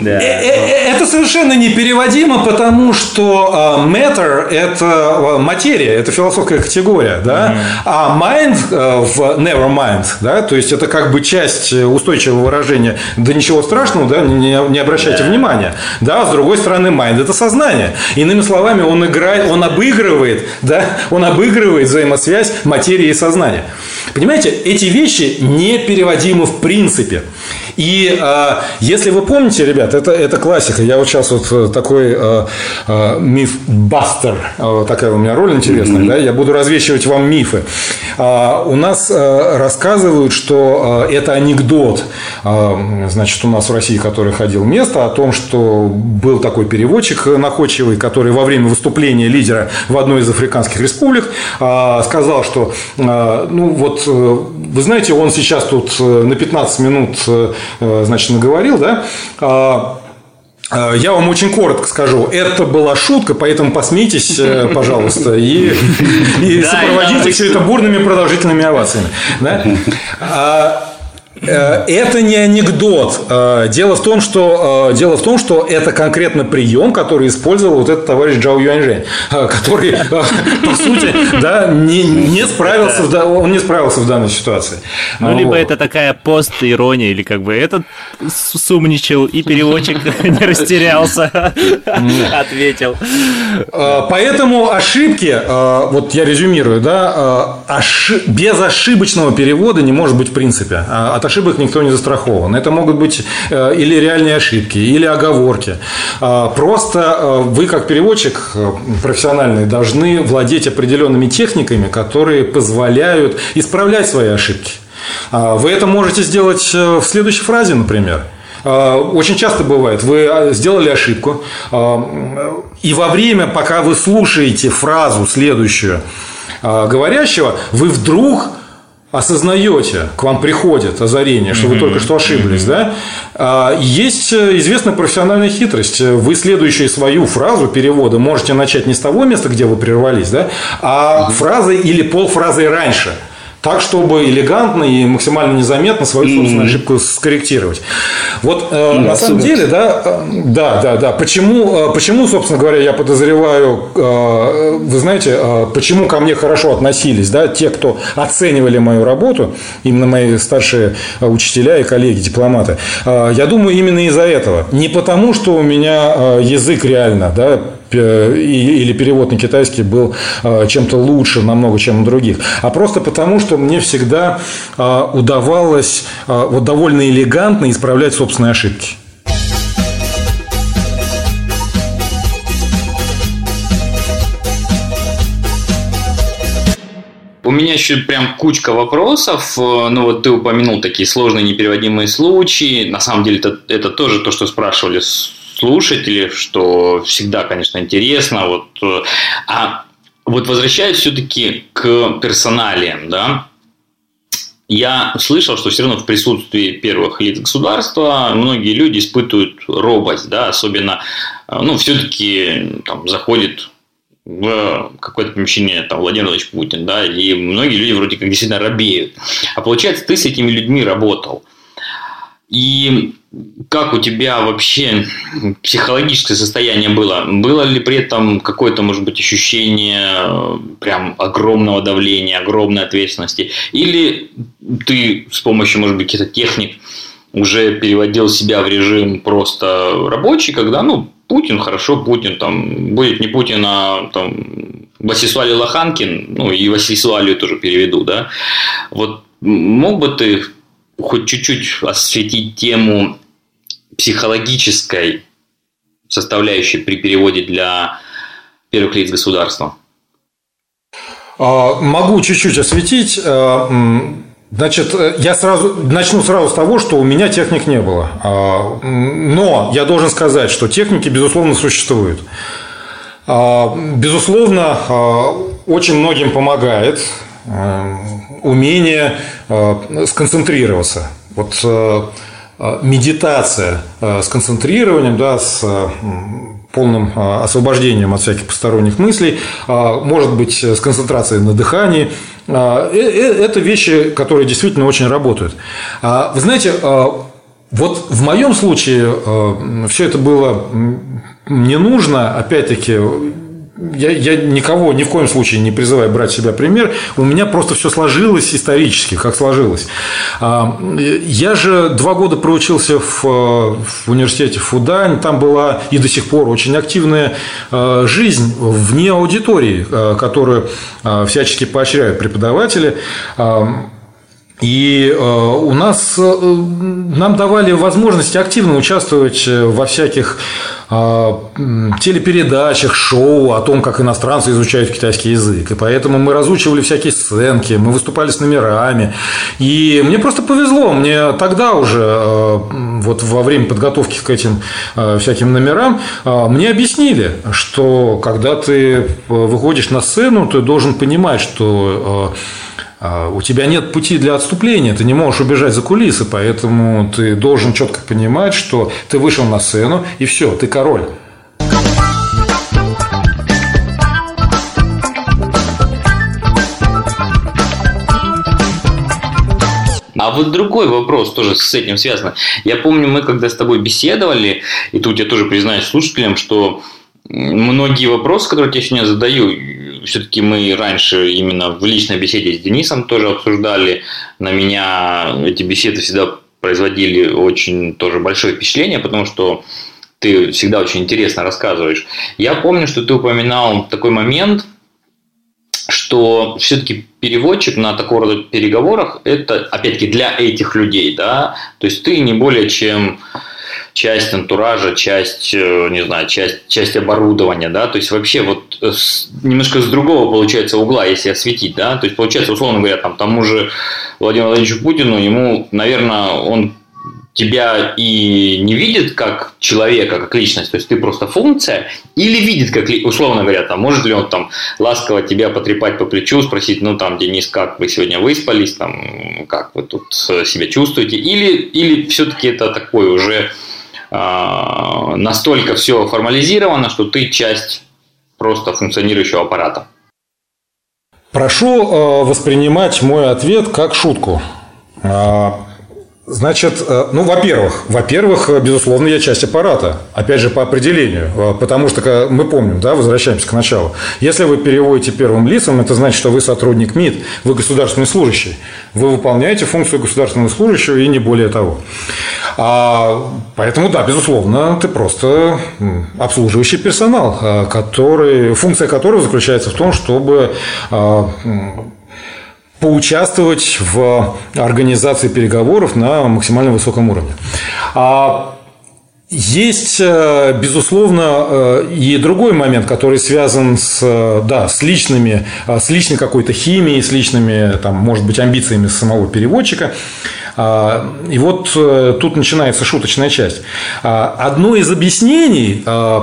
Да. Э, э, э, это совершенно непереводимо, потому что matter – это материя, это философская категория, да? а mind в never mind, да? то есть это как бы часть устойчивого выражения, да ничего страшного, да? не, не обращайте внимания. Да? С другой стороны, mind – это сознание. Иными словами, он играет, он обыгрывает, да? он обыгрывает взаимосвязь материи и сознания. Понимаете, эти вещи непереводимы в принципе. И э, если вы помните, ребят, это, это классика. Я вот сейчас вот э, такой э, э, миф-бастер, э, такая у меня роль интересная, mm-hmm. да, я буду развещивать вам мифы. Э, у нас э, рассказывают, что э, это анекдот, э, значит, у нас в России, который ходил место, о том, что был такой переводчик находчивый, который во время выступления лидера в одной из африканских республик э, сказал, что, э, ну вот, э, вы знаете, он сейчас тут э, на 15 минут Э, значит, наговорил, да, а, а, я вам очень коротко скажу. Это была шутка, поэтому посмейтесь, э, пожалуйста, и, и сопроводите все это бурными продолжительными овациями. Да? А, Э, это не анекдот. Э, дело в том, что э, дело в том, что это конкретно прием, который использовал вот этот товарищ Джао Юаньжэнь, который по сути, да, не, не справился, в, он не справился в данной ситуации. Ну, либо это такая пост-ирония, или как бы этот сумничал, и переводчик не растерялся, ответил. Поэтому ошибки, вот я резюмирую, да, без ошибочного перевода не может быть в принципе. А от ошибок никто не застрахован. Это могут быть э, или реальные ошибки, или оговорки. А, просто э, вы, как переводчик э, профессиональный, должны владеть определенными техниками, которые позволяют исправлять свои ошибки. А, вы это можете сделать в следующей фразе, например. Очень часто бывает, вы сделали ошибку, и во время, пока вы слушаете фразу следующую говорящего, вы вдруг осознаете, к вам приходит озарение, что вы только что ошиблись, да, а, есть известная профессиональная хитрость. Вы следующую свою фразу перевода можете начать не с того места, где вы прервались, да, а фразой или полфразой раньше – так, чтобы элегантно и максимально незаметно свою собственную ошибку скорректировать. Вот э, на самом деле, да, э, да, да, да. Почему, э, почему, собственно говоря, я подозреваю, э, вы знаете, э, почему ко мне хорошо относились, да, те, кто оценивали мою работу, именно мои старшие учителя и коллеги, дипломаты. Э, я думаю, именно из-за этого. Не потому, что у меня э, язык реально, да, или перевод на китайский был э, чем-то лучше намного, чем у других, а просто потому, что мне всегда э, удавалось э, вот довольно элегантно исправлять собственные ошибки. У меня еще прям кучка вопросов. Ну вот ты упомянул такие сложные непереводимые случаи. На самом деле это, это тоже то, что спрашивали слушателей, что всегда, конечно, интересно. Вот, э, а вот возвращаясь все-таки к персоналиям, да, я слышал, что все равно в присутствии первых лиц государства многие люди испытывают робость, да, особенно, э, ну, все-таки там заходит в какое-то помещение там, Владимир Владимирович Путин, да, и многие люди вроде как действительно робеют. А получается, ты с этими людьми работал. И как у тебя вообще психологическое состояние было? Было ли при этом какое-то, может быть, ощущение э, прям огромного давления, огромной ответственности? Или ты с помощью, может быть, каких-то техник уже переводил себя в режим просто рабочий, когда, ну, Путин, хорошо, Путин, там, будет не Путин, а там, Васисуали Лоханкин, ну, и Васисуалию тоже переведу, да, вот мог бы ты хоть чуть-чуть осветить тему психологической составляющей при переводе для первых лиц государства? А, могу чуть-чуть осветить. А, значит, я сразу начну сразу с того, что у меня техник не было. А, но я должен сказать, что техники, безусловно, существуют. Безусловно, очень многим помогает умение сконцентрироваться. Вот Э, медитация э, с концентрированием, да, с полным э, освобождением от всяких посторонних мыслей, может быть, с концентрацией на дыхании. Это вещи, которые действительно очень работают. Вы знаете, вот в моем случае все это было не нужно, опять-таки, я, я никого ни в коем случае не призываю брать себя пример. У меня просто все сложилось исторически, как сложилось. А, я же два года проучился в, в университете Фудань. Там была и до сих пор очень активная а, жизнь вне аудитории, а, которую всячески поощряют преподаватели. И у нас нам давали возможность активно участвовать во всяких а, телепередачах, шоу о том, как иностранцы изучают китайский язык. И поэтому мы разучивали всякие сценки, мы выступали с номерами. И мне просто повезло. Мне тогда уже, вот во время подготовки к этим всяким номерам, мне объяснили, что когда ты выходишь на сцену, ты должен понимать, что у тебя нет пути для отступления, ты не можешь убежать за кулисы, поэтому ты должен четко понимать, что ты вышел на сцену, и все, ты король. А вот другой вопрос тоже с этим связан. Я помню, мы когда с тобой беседовали, и тут я тоже признаюсь слушателям, что многие вопросы, которые я сегодня задаю, все-таки мы раньше именно в личной беседе с Денисом тоже обсуждали. На меня эти беседы всегда производили очень тоже большое впечатление, потому что ты всегда очень интересно рассказываешь. Я помню, что ты упоминал такой момент, что все-таки переводчик на такого рода переговорах это опять-таки для этих людей, да, то есть ты не более чем часть антуража, часть, э, не знаю, часть, часть оборудования, да, то есть вообще вот э, немножко с другого получается угла, если осветить, да, то есть получается, условно говоря, там тому же Владимиру Владимировичу Путину, ему, наверное, он тебя и не видит как человека, как личность, то есть ты просто функция, или видит как, условно говоря, там, может ли он там ласково тебя потрепать по плечу, спросить, ну там, Денис, как вы сегодня выспались, там, как вы тут себя чувствуете, или, или все-таки это такой уже э, настолько все формализировано, что ты часть просто функционирующего аппарата. Прошу э, воспринимать мой ответ как шутку. Значит, э, ну, во-первых, во-первых, э, безусловно, я часть аппарата, опять же, по определению, э, потому что мы помним, да, возвращаемся к началу. Если вы переводите первым лицам, это значит, что вы сотрудник МИД, вы государственный служащий, вы выполняете функцию государственного служащего и не более того. А, поэтому, да, безусловно, ты просто обслуживающий персонал, который, функция которого заключается в том, чтобы поучаствовать в организации переговоров на максимально высоком уровне. А есть, э, безусловно, э, и другой момент, который связан с, да, с личными, э, с личной какой-то химией, с личными, там, может быть, амбициями самого переводчика. А, и вот тут начинается шуточная часть. А, одно из объяснений Э,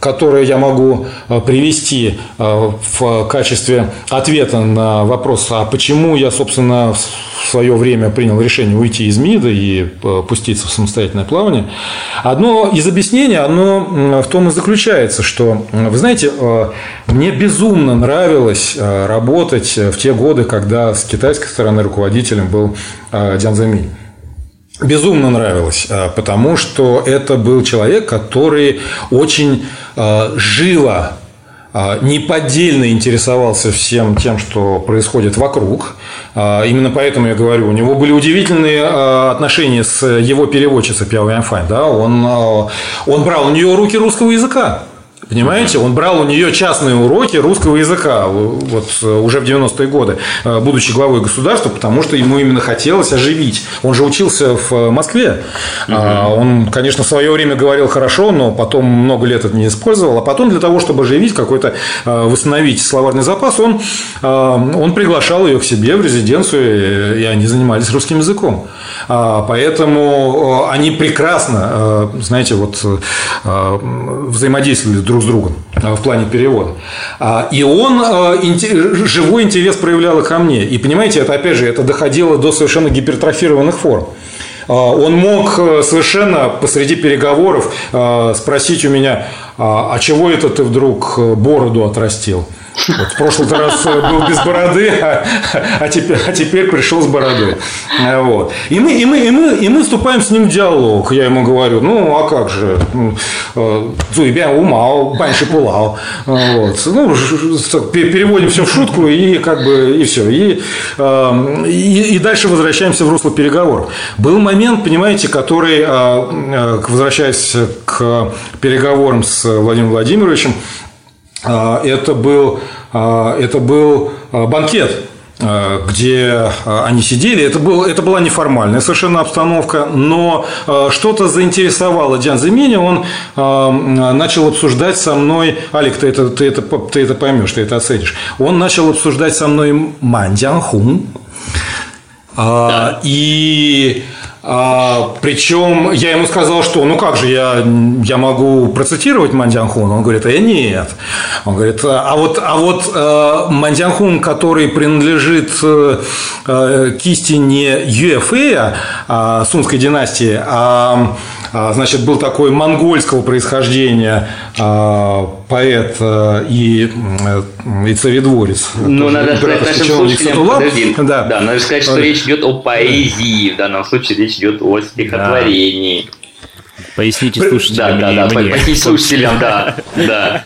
которые я могу э, привести э, в качестве ответа на вопрос, а почему я, собственно, в свое время принял решение уйти из МИДа и пуститься в самостоятельное плавание. Одно из объяснений, оно в том и заключается, что, вы знаете, мне безумно нравилось работать в те годы, когда с китайской стороны руководителем был Дзян Заминь безумно нравилось, а, потому что это был человек, который очень а, живо а, неподдельно интересовался всем тем, что происходит вокруг. Именно поэтому я говорю, у него были удивительные отношения с его переводчицей Пяо Янфань. Да? Он, он брал у нее руки русского языка. Понимаете, он брал у нее частные уроки русского языка вот э, уже в 90-е годы, э, будучи главой государства, потому что ему именно хотелось оживить. Он же учился в э, Москве. Угу. Он, конечно, в свое время говорил хорошо, но потом много лет это не использовал. А потом для того, чтобы оживить какой-то, восстановить словарный запас, он, он приглашал ее к себе в резиденцию, и они занимались русским языком. Поэтому они прекрасно, знаете, вот взаимодействовали друг с другом э, в плане перевода. А, и он э, живой интерес проявлял ко мне. И понимаете, это опять же, это доходило до совершенно гипертрофированных форм. А, он мог э, совершенно посреди переговоров спросить у меня, а, а чего это ты вдруг бороду отрастил? Вот в прошлый раз был без бороды, а, а, теперь, а теперь пришел с бородой. Вот. И, мы, и, мы, и, мы, и мы вступаем с ним в диалог. Я ему говорю, ну, а как же? Зуйбя умал, баньше пулал. Вот. Ну, переводим все в шутку и как бы и все. И, и, и дальше возвращаемся в русло переговоров. Был момент, понимаете, который, возвращаясь к переговорам с Владимиром Владимировичем, это был, а, это был а, банкет, где они сидели. Это, был, это была неформальная совершенно обстановка, но что-то заинтересовало Диан Земини, он начал обсуждать со мной, Алик, ты это, ты, это, ты это поймешь, ты это оценишь, он начал обсуждать со мной Ман Дян Хун, да. и а, причем я ему сказал, что ну как же, я, я могу процитировать Мандианхун? Он говорит, а я нет. Он говорит, а вот, а вот э, Мандианхун, который принадлежит э, э кисти не Юэфэя, а сунской династии, а а, значит, был такой монгольского происхождения а, поэт э, и, э, и царедворец. Ну, надо сказать нашим слушателям, подожди, да. да, надо сказать, что речь идет о поэзии, в данном случае речь идет о стихотворении. Да. Поясните слушателям. Да, да, да, поясните слушателям, да, да.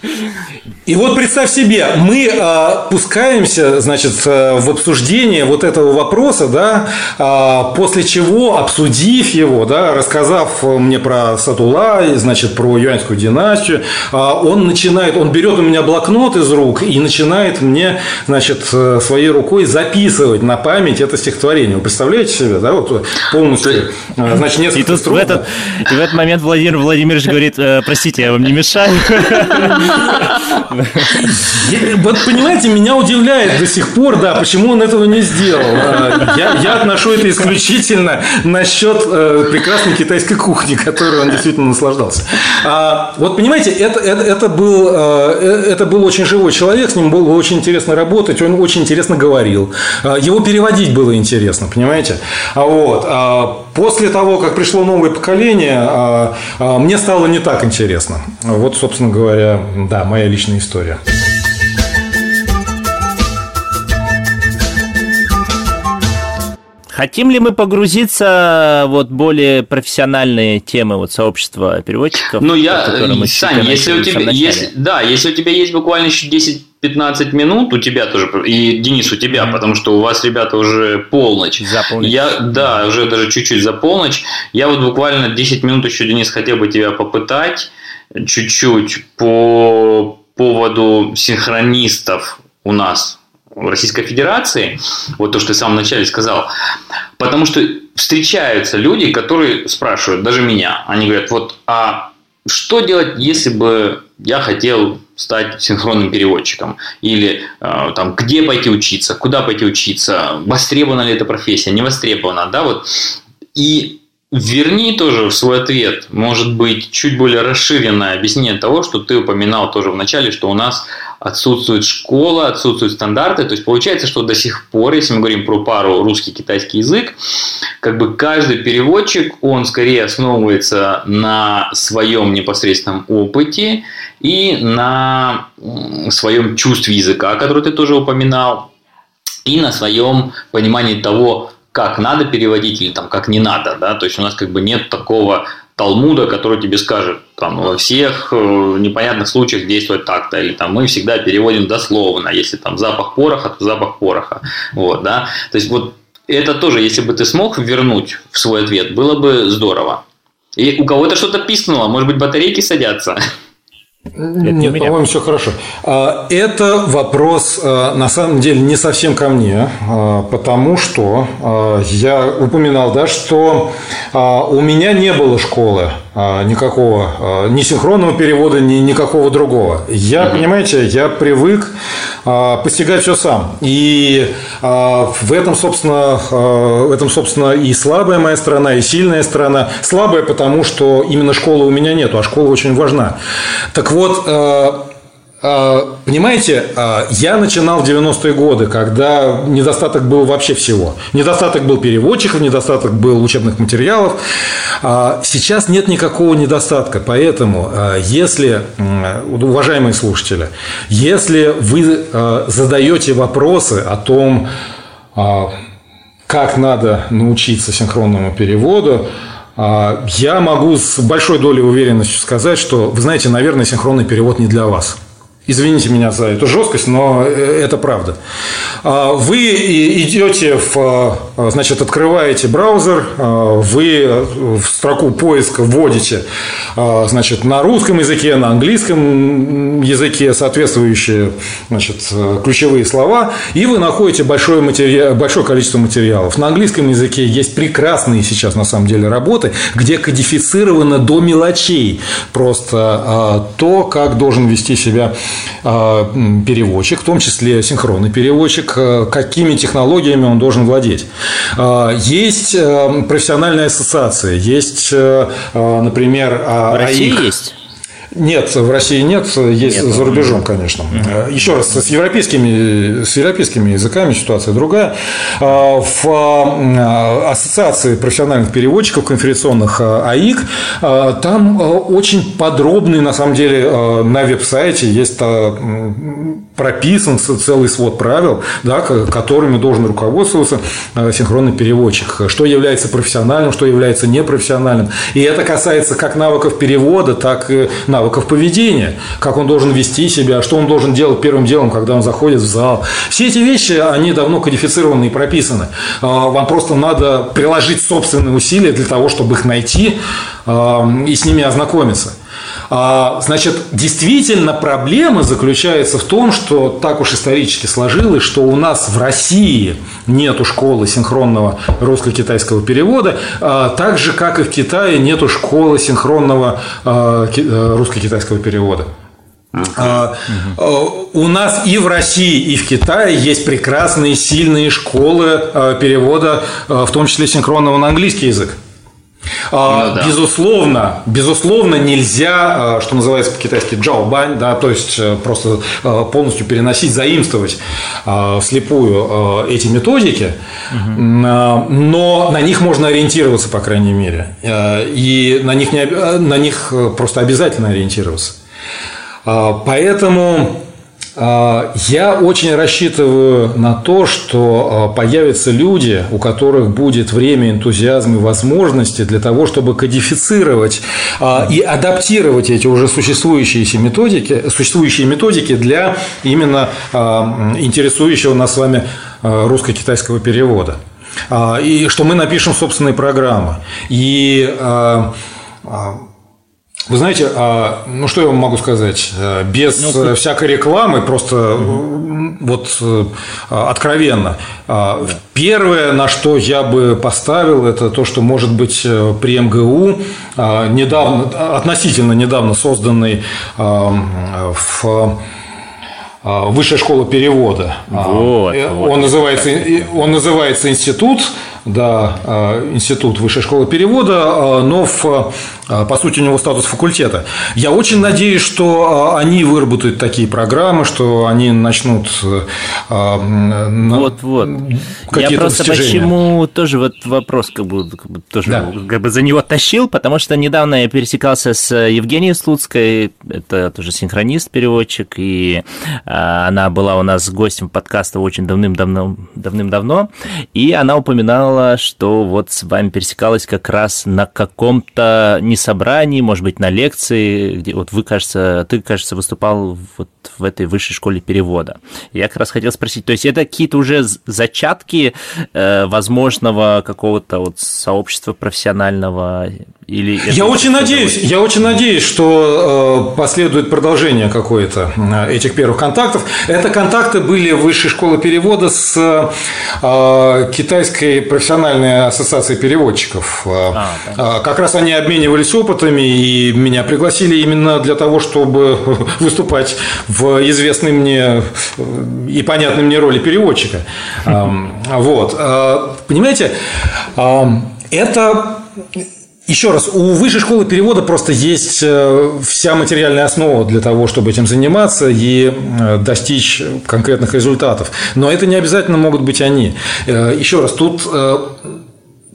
И вот представь себе, мы э, пускаемся, значит, э, в обсуждение вот этого вопроса, да, э, после чего, обсудив его, да, рассказав мне про Сатула, значит, про юаньскую династию, э, он начинает, он берет у меня блокнот из рук и начинает мне, значит, своей рукой записывать на память это стихотворение. Вы представляете себе, да, вот полностью, э, значит, несколько и тут строк. В этот, и в этот момент Владимир Владимирович говорит, э, простите, я вам не мешаю. Вот понимаете, меня удивляет до сих пор, да, почему он этого не сделал. А, я, я отношу это исключительно насчет э, прекрасной китайской кухни, которой он действительно наслаждался. А, вот понимаете, это, это, это, был, э, это был очень живой человек, с ним было очень интересно работать, он очень интересно говорил. А, его переводить было интересно, понимаете? А вот, а после того, как пришло новое поколение, а, а, мне стало не так интересно. Вот, собственно говоря, да, моя личная история. Хотим ли мы погрузиться вот более профессиональные темы вот сообщества переводчиков? Ну я, Сань, если у тебя, если, да, если у тебя есть буквально еще 10-15 минут, у тебя тоже, и Денис, у тебя, mm-hmm. потому что у вас, ребята, уже полночь. За полночь. Я, да, уже даже чуть-чуть за полночь. Я вот буквально 10 минут еще, Денис, хотел бы тебя попытать чуть-чуть по поводу синхронистов у нас в Российской Федерации, вот то, что ты в самом начале сказал, потому что встречаются люди, которые спрашивают, даже меня, они говорят, вот, а что делать, если бы я хотел стать синхронным переводчиком? Или э, там, где пойти учиться, куда пойти учиться, востребована ли эта профессия, не востребована, да, вот. И Верни тоже в свой ответ, может быть, чуть более расширенное объяснение того, что ты упоминал тоже в начале, что у нас отсутствует школа, отсутствуют стандарты. То есть получается, что до сих пор, если мы говорим про пару русский-китайский язык, как бы каждый переводчик, он скорее основывается на своем непосредственном опыте и на своем чувстве языка, который ты тоже упоминал, и на своем понимании того, как надо переводить или там как не надо, да, то есть у нас как бы нет такого Талмуда, который тебе скажет, там, во всех э, непонятных случаях действовать так-то, или там мы всегда переводим дословно, если там запах пороха, то запах пороха, вот, да, то есть вот это тоже, если бы ты смог вернуть в свой ответ, было бы здорово. И у кого-то что-то пискнуло, может быть, батарейки садятся. Нет, по-моему, все хорошо. А, это вопрос, а, на самом деле, не совсем ко мне, а, потому что я упоминал, да, что у меня не было школы никакого, ни синхронного перевода, ни никакого другого. Я, mm понимаете, я привык постигать все сам. И в этом, собственно, в этом, собственно, и слабая моя сторона, и сильная сторона. Слабая, потому что именно школы у меня нету, а школа очень важна. Так вот, понимаете, э, я начинал в 90-е годы, когда недостаток был вообще всего. Недостаток был переводчиков, недостаток был учебных материалов. Сейчас нет никакого недостатка. Поэтому, если, уважаемые слушатели, если вы задаете вопросы о том, как надо научиться синхронному переводу, а, я могу с большой долей уверенности сказать, что, вы знаете, наверное, синхронный перевод не для вас. Извините меня за эту жесткость, но э, это правда. А, вы идете в, а, значит, открываете браузер, вы в строку поиска вводите, значит, на русском языке, на английском языке соответствующие, значит, ключевые слова, и вы находите большое, матери... большое количество материалов. На английском языке есть прекрасные сейчас, на самом деле, работы, где кодифицировано до мелочей просто то, как должен вести себя а, переводчик, в том числе синхронный переводчик, а, какими технологиями он должен владеть. А, есть профессиональная ассоциация, есть, например, в России АИК. есть? Нет, в России нет, есть нет, за рубежом, конечно. Угу. Еще раз, с европейскими, с европейскими языками ситуация другая. А, в а, Ассоциации профессиональных переводчиков конференционных АИК там очень подробный, на самом деле, на веб-сайте есть прописан целый свод правил, да, которыми должен руководствоваться синхронный переводчик. Что является профессиональным, что является непрофессиональным. И это касается как навыков перевода, так и навыков навыков поведения, как он должен вести себя, что он должен делать первым делом, когда он заходит в зал. Все эти вещи, они давно кодифицированы и прописаны. А, вам просто надо приложить собственные усилия для того, чтобы их найти а, и с ними ознакомиться. А, значит, действительно проблема заключается в том, что так уж исторически сложилось, что у нас в России нету школы синхронного русско-китайского перевода, а, так же, как и в Китае нету школы синхронного а, э, русско-китайского перевода. Uh-huh. У нас и в России, и в Китае есть прекрасные, сильные школы перевода, в том числе синхронного на английский язык. А, ну, да. Безусловно, безусловно, нельзя, а, что называется по-китайски джаобань, да, то есть э, просто э, полностью переносить, заимствовать а, вслепую эти методики, угу. но на них можно ориентироваться, по крайней мере, и на них, не, на них просто обязательно ориентироваться. Поэтому а, я очень рассчитываю на то, что а, появятся люди, у которых будет время, энтузиазм и возможности для того, чтобы кодифицировать а, и адаптировать эти уже существующие методики, существующие методики для именно интересующего нас с вами русско-китайского перевода. И что мы напишем собственные программы. И вы знаете, а, ну что я вам могу сказать? Э, без ну, всякой рекламы, просто угу. вот откровенно. А, первое, на что я бы поставил, это то, что может быть при МГУ а, недавно, относительно недавно созданный в Высшая школа перевода. Вот, он, вот. Называется, он называется институт да, институт высшей школы перевода, но в, по сути у него статус факультета. Я очень надеюсь, что они выработают такие программы, что они начнут вот вот. Я просто достижения. почему тоже вот вопрос как бы, как бы тоже да. как бы за него тащил, потому что недавно я пересекался с Евгенией Слуцкой, это тоже синхронист, переводчик, и она была у нас гостем подкаста очень давным-давно, давным-давно, и она упоминала упоминала, что вот с вами пересекалась как раз на каком-то не собрании, может быть, на лекции, где вот вы, кажется, ты, кажется, выступал вот в этой высшей школе перевода. Я как раз хотел спросить, то есть это какие-то уже зачатки э, возможного какого-то вот сообщества профессионального или я очень надеюсь, я очень надеюсь, что э, последует продолжение какое-то э, этих первых контактов. Это контакты были высшей школе перевода с э, китайской профессиональной ассоциацией переводчиков. А, да. Как раз они обменивались опытами и меня пригласили именно для того, чтобы выступать в известной мне и понятной мне роли переводчика. Вот, понимаете, это еще раз, у высшей школы перевода просто есть э, вся материальная основа для того, чтобы этим заниматься и э, достичь конкретных результатов. Но это не обязательно могут быть они. Э, еще раз, тут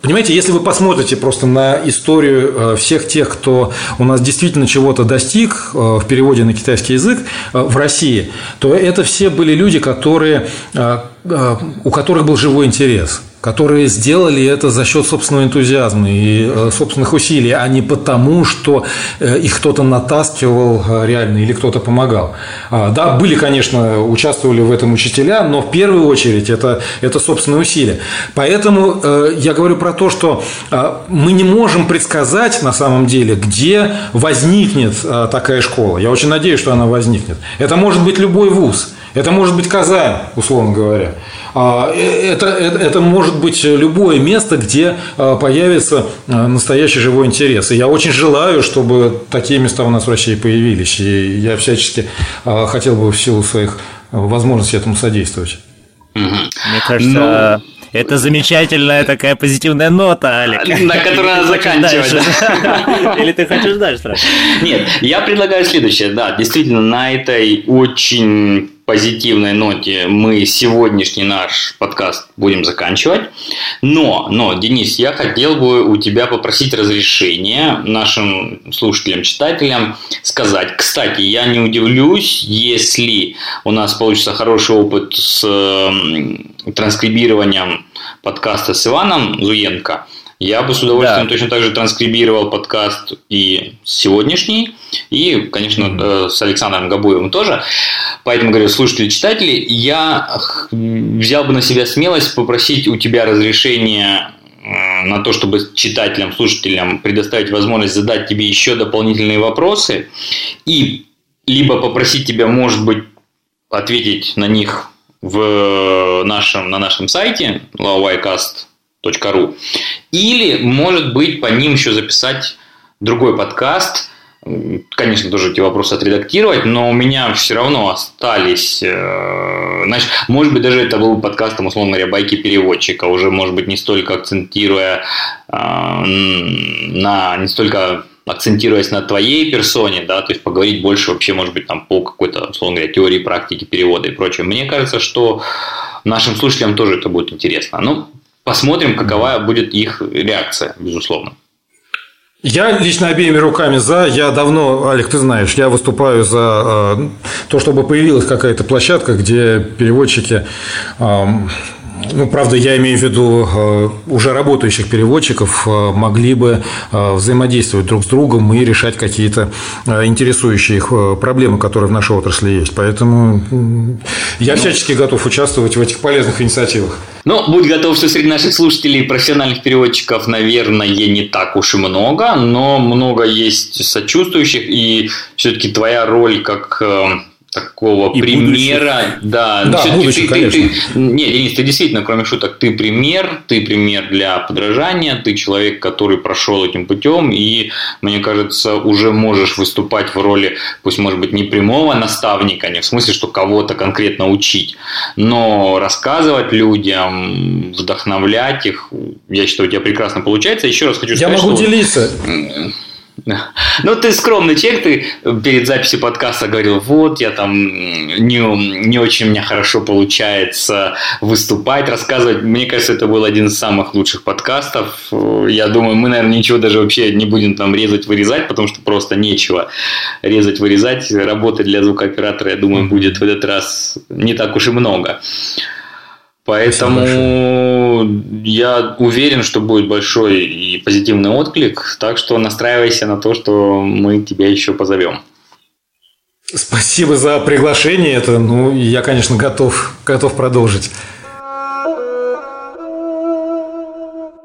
Понимаете, если вы посмотрите просто на историю всех тех, кто у нас действительно чего-то достиг в переводе на китайский язык в России, то это все были люди, которые, у которых был живой интерес которые сделали это за счет собственного энтузиазма и э, собственных усилий, а не потому, что э, их кто-то натаскивал э, реально или кто-то помогал. А, да, были, конечно, участвовали в этом учителя, но в первую очередь это, это собственные усилия. Поэтому я говорю про то, что мы не можем предсказать на самом деле, где возникнет такая школа. Я очень надеюсь, что она возникнет. Это может быть любой вуз. Это может быть Казань, условно говоря. А, это, это, это может быть любое место, где а, появится а, настоящий живой интерес. И я очень желаю, чтобы такие места у нас в России появились. И я всячески хотел бы в силу своих возможностей этому содействовать. Мне кажется, Но... Это замечательная такая позитивная нота, Алик. На которой надо заканчивать. Или ты хочешь дальше? Нет, я предлагаю следующее. Да, действительно, на этой очень позитивной ноте мы сегодняшний наш подкаст будем заканчивать. Но, но, Денис, я хотел бы у тебя попросить разрешения нашим слушателям, читателям сказать. Кстати, я не удивлюсь, если у нас получится хороший опыт с транскрибированием подкаста с Иваном Зуенко – я бы с удовольствием да. точно так же транскрибировал подкаст и сегодняшний, и, конечно, mm-hmm. с Александром Габуевым тоже. Поэтому говорю, слушатели, читатели, я взял бы на себя смелость попросить у тебя разрешения э, на то, чтобы читателям, слушателям предоставить возможность задать тебе еще дополнительные вопросы и либо попросить тебя, может быть, ответить на них в нашем, на нашем сайте lauwaycast.com ру. Или, может быть, по ним еще записать другой подкаст, конечно, тоже эти вопросы отредактировать, но у меня все равно остались, э, знаешь, может быть, даже это был подкастом, условно говоря, байки переводчика, уже, может быть, не столько акцентируя э, на, не столько акцентируясь на твоей персоне, да, то есть поговорить больше вообще, может быть, там по какой-то, условно говоря, теории, практики, перевода и прочее. Мне кажется, что нашим слушателям тоже это будет интересно. Ну, посмотрим, какова будет их реакция, безусловно. Я лично обеими руками за. Я давно, Олег, ты знаешь, я выступаю за э, то, чтобы появилась какая-то площадка, где переводчики э, ну, правда, я имею в виду э, уже работающих переводчиков, э, могли бы э, взаимодействовать друг с другом и решать какие-то интересующие их проблемы, которые в нашей отрасли есть. Поэтому я всячески готов участвовать в этих полезных инициативах. Ну, будь готов, что среди наших слушателей профессиональных переводчиков, наверное, не так уж и много, но много есть сочувствующих, и все-таки твоя роль как такого и примера, да, да будущих, ты, конечно. Ты, ты, не, Денис, ты действительно, кроме шуток, ты пример, ты пример для подражания, ты человек, который прошел этим путем, и мне кажется, уже можешь выступать в роли, пусть может быть не прямого наставника, не в смысле, что кого-то конкретно учить, но рассказывать людям, вдохновлять их, я считаю, у тебя прекрасно получается. Еще раз хочу сказать, я могу что... делиться. Ну, ты скромный человек, ты перед записью подкаста говорил, вот, я там не, не очень меня хорошо получается выступать, рассказывать. Мне кажется, это был один из самых лучших подкастов. Я думаю, мы, наверное, ничего даже вообще не будем там резать, вырезать, потому что просто нечего резать, вырезать. Работы для звукооператора, я думаю, будет в этот раз не так уж и много. Поэтому я уверен, что будет большой и позитивный отклик, так что настраивайся на то, что мы тебя еще позовем. Спасибо за приглашение. Это, ну, я, конечно, готов, готов продолжить.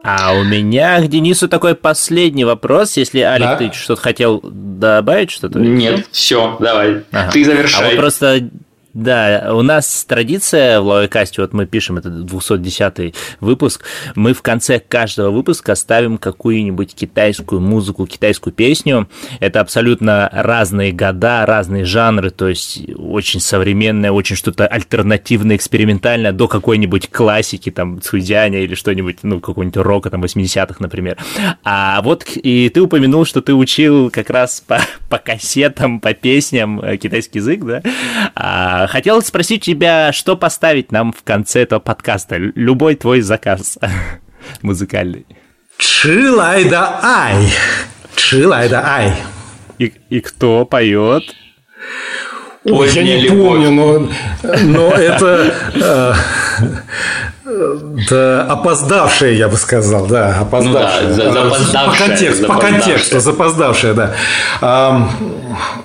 А у меня к Денису такой последний вопрос. Если, Алик, да? ты что-то хотел добавить, что-то? Нет, все, давай. Ага. Ты завершай. А вот просто да, у нас традиция в Лавайкасте, вот мы пишем, это 210 выпуск, мы в конце каждого выпуска ставим какую-нибудь китайскую музыку, китайскую песню. Это абсолютно разные года, разные жанры, то есть очень современное, очень что-то альтернативное, экспериментальное, до какой-нибудь классики, там, Цуйдяня или что-нибудь, ну, какой-нибудь рока, там, 80-х, например. А вот и ты упомянул, что ты учил как раз по, по кассетам, по песням э, китайский язык, да? А Хотел спросить тебя, что поставить нам в конце этого подкаста? Любой твой заказ музыкальный. Чилай да ай. Чилай да ай. И, и кто поет? Ой, я не помню, но, но это э, да, опоздавшие, я бы сказал, да, опоздавшие. Ну да, запоздавшие. По контексту, по контексту, запоздавшие, да.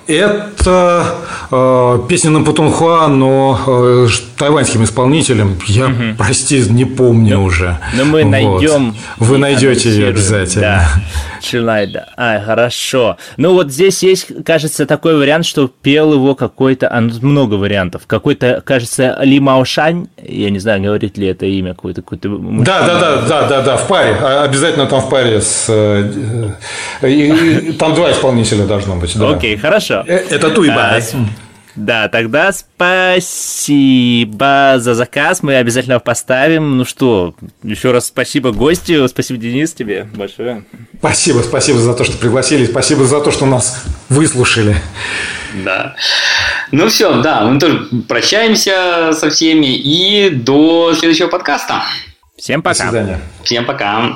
Это э, песня на Путунхуа, но э, тайваньским исполнителем. Я, угу. прости, не помню но, уже. Но мы вот. найдем. Вы найдете ее обязательно. Да. Чилайда. А, хорошо. Ну вот здесь есть, кажется, такой вариант, что пел его какой-то, а, ну, много вариантов. Какой-то, кажется, Ли Маошань, я не знаю, говорит ли это имя какое-то. какое да, да, да, да, да, да, в паре. А, обязательно там в паре с... Э, и, там два исполнителя должно быть. Да. Окей, хорошо. Э, это Туйба. А, да, тогда спасибо за заказ, мы обязательно поставим. Ну что, еще раз спасибо гостю, спасибо, Денис, тебе большое. Спасибо, спасибо за то, что пригласили, спасибо за то, что нас выслушали. Да. Ну все, да, мы тоже прощаемся со всеми и до следующего подкаста. Всем пока. До свидания. Всем пока.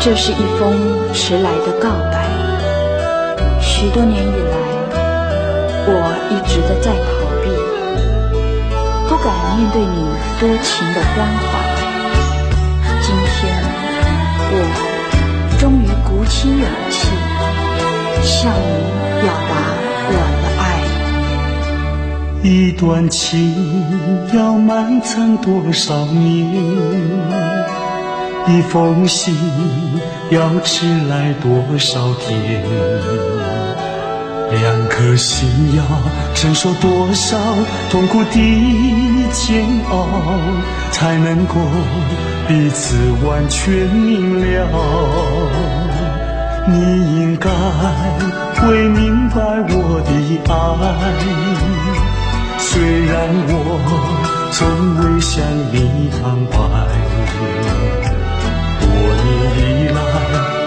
这是一封迟来的告白。许多年以来，我一直的在逃避， 不敢面对你多情的关怀。今天，我终于鼓起勇气，向你表达我的爱。一段情要埋藏多少年？一封信要迟来多少天？两颗心要承受多少痛苦的煎熬，才能够彼此完全明了？你应该会明白我的爱，虽然我从未向你坦白，多年以来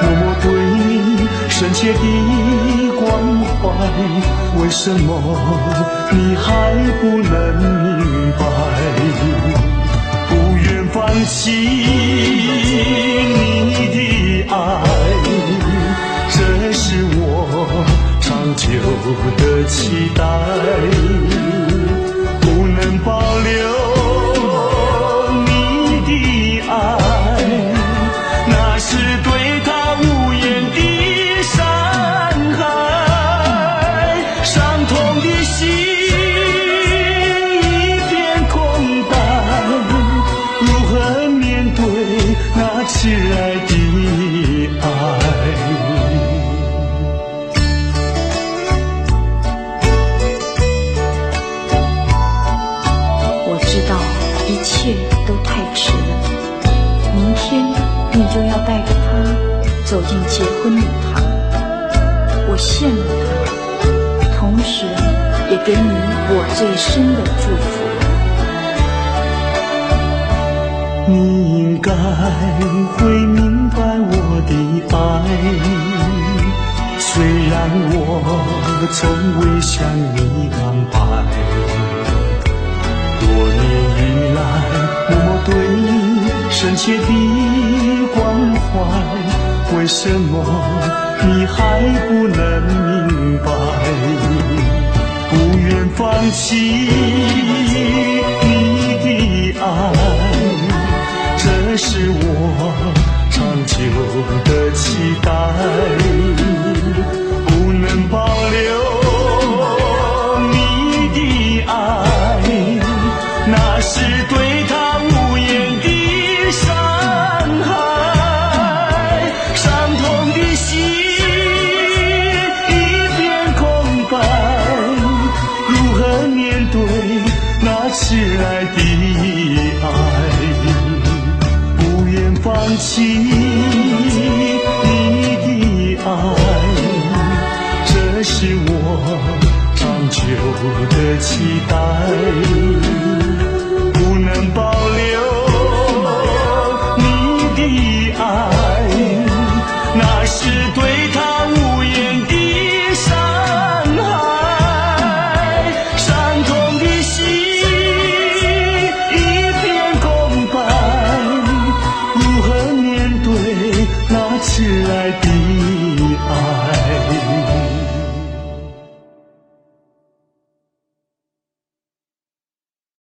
默默对你深切的关怀，为什么你还不能明白？不愿放弃你的爱。这是我长久的期待，最深的祝福。你应该会明白我的爱，虽然我从未向你坦白。多年以来，默默对你深切的关怀，为什么你还不能放弃你的爱，这是我长久的期待，期待，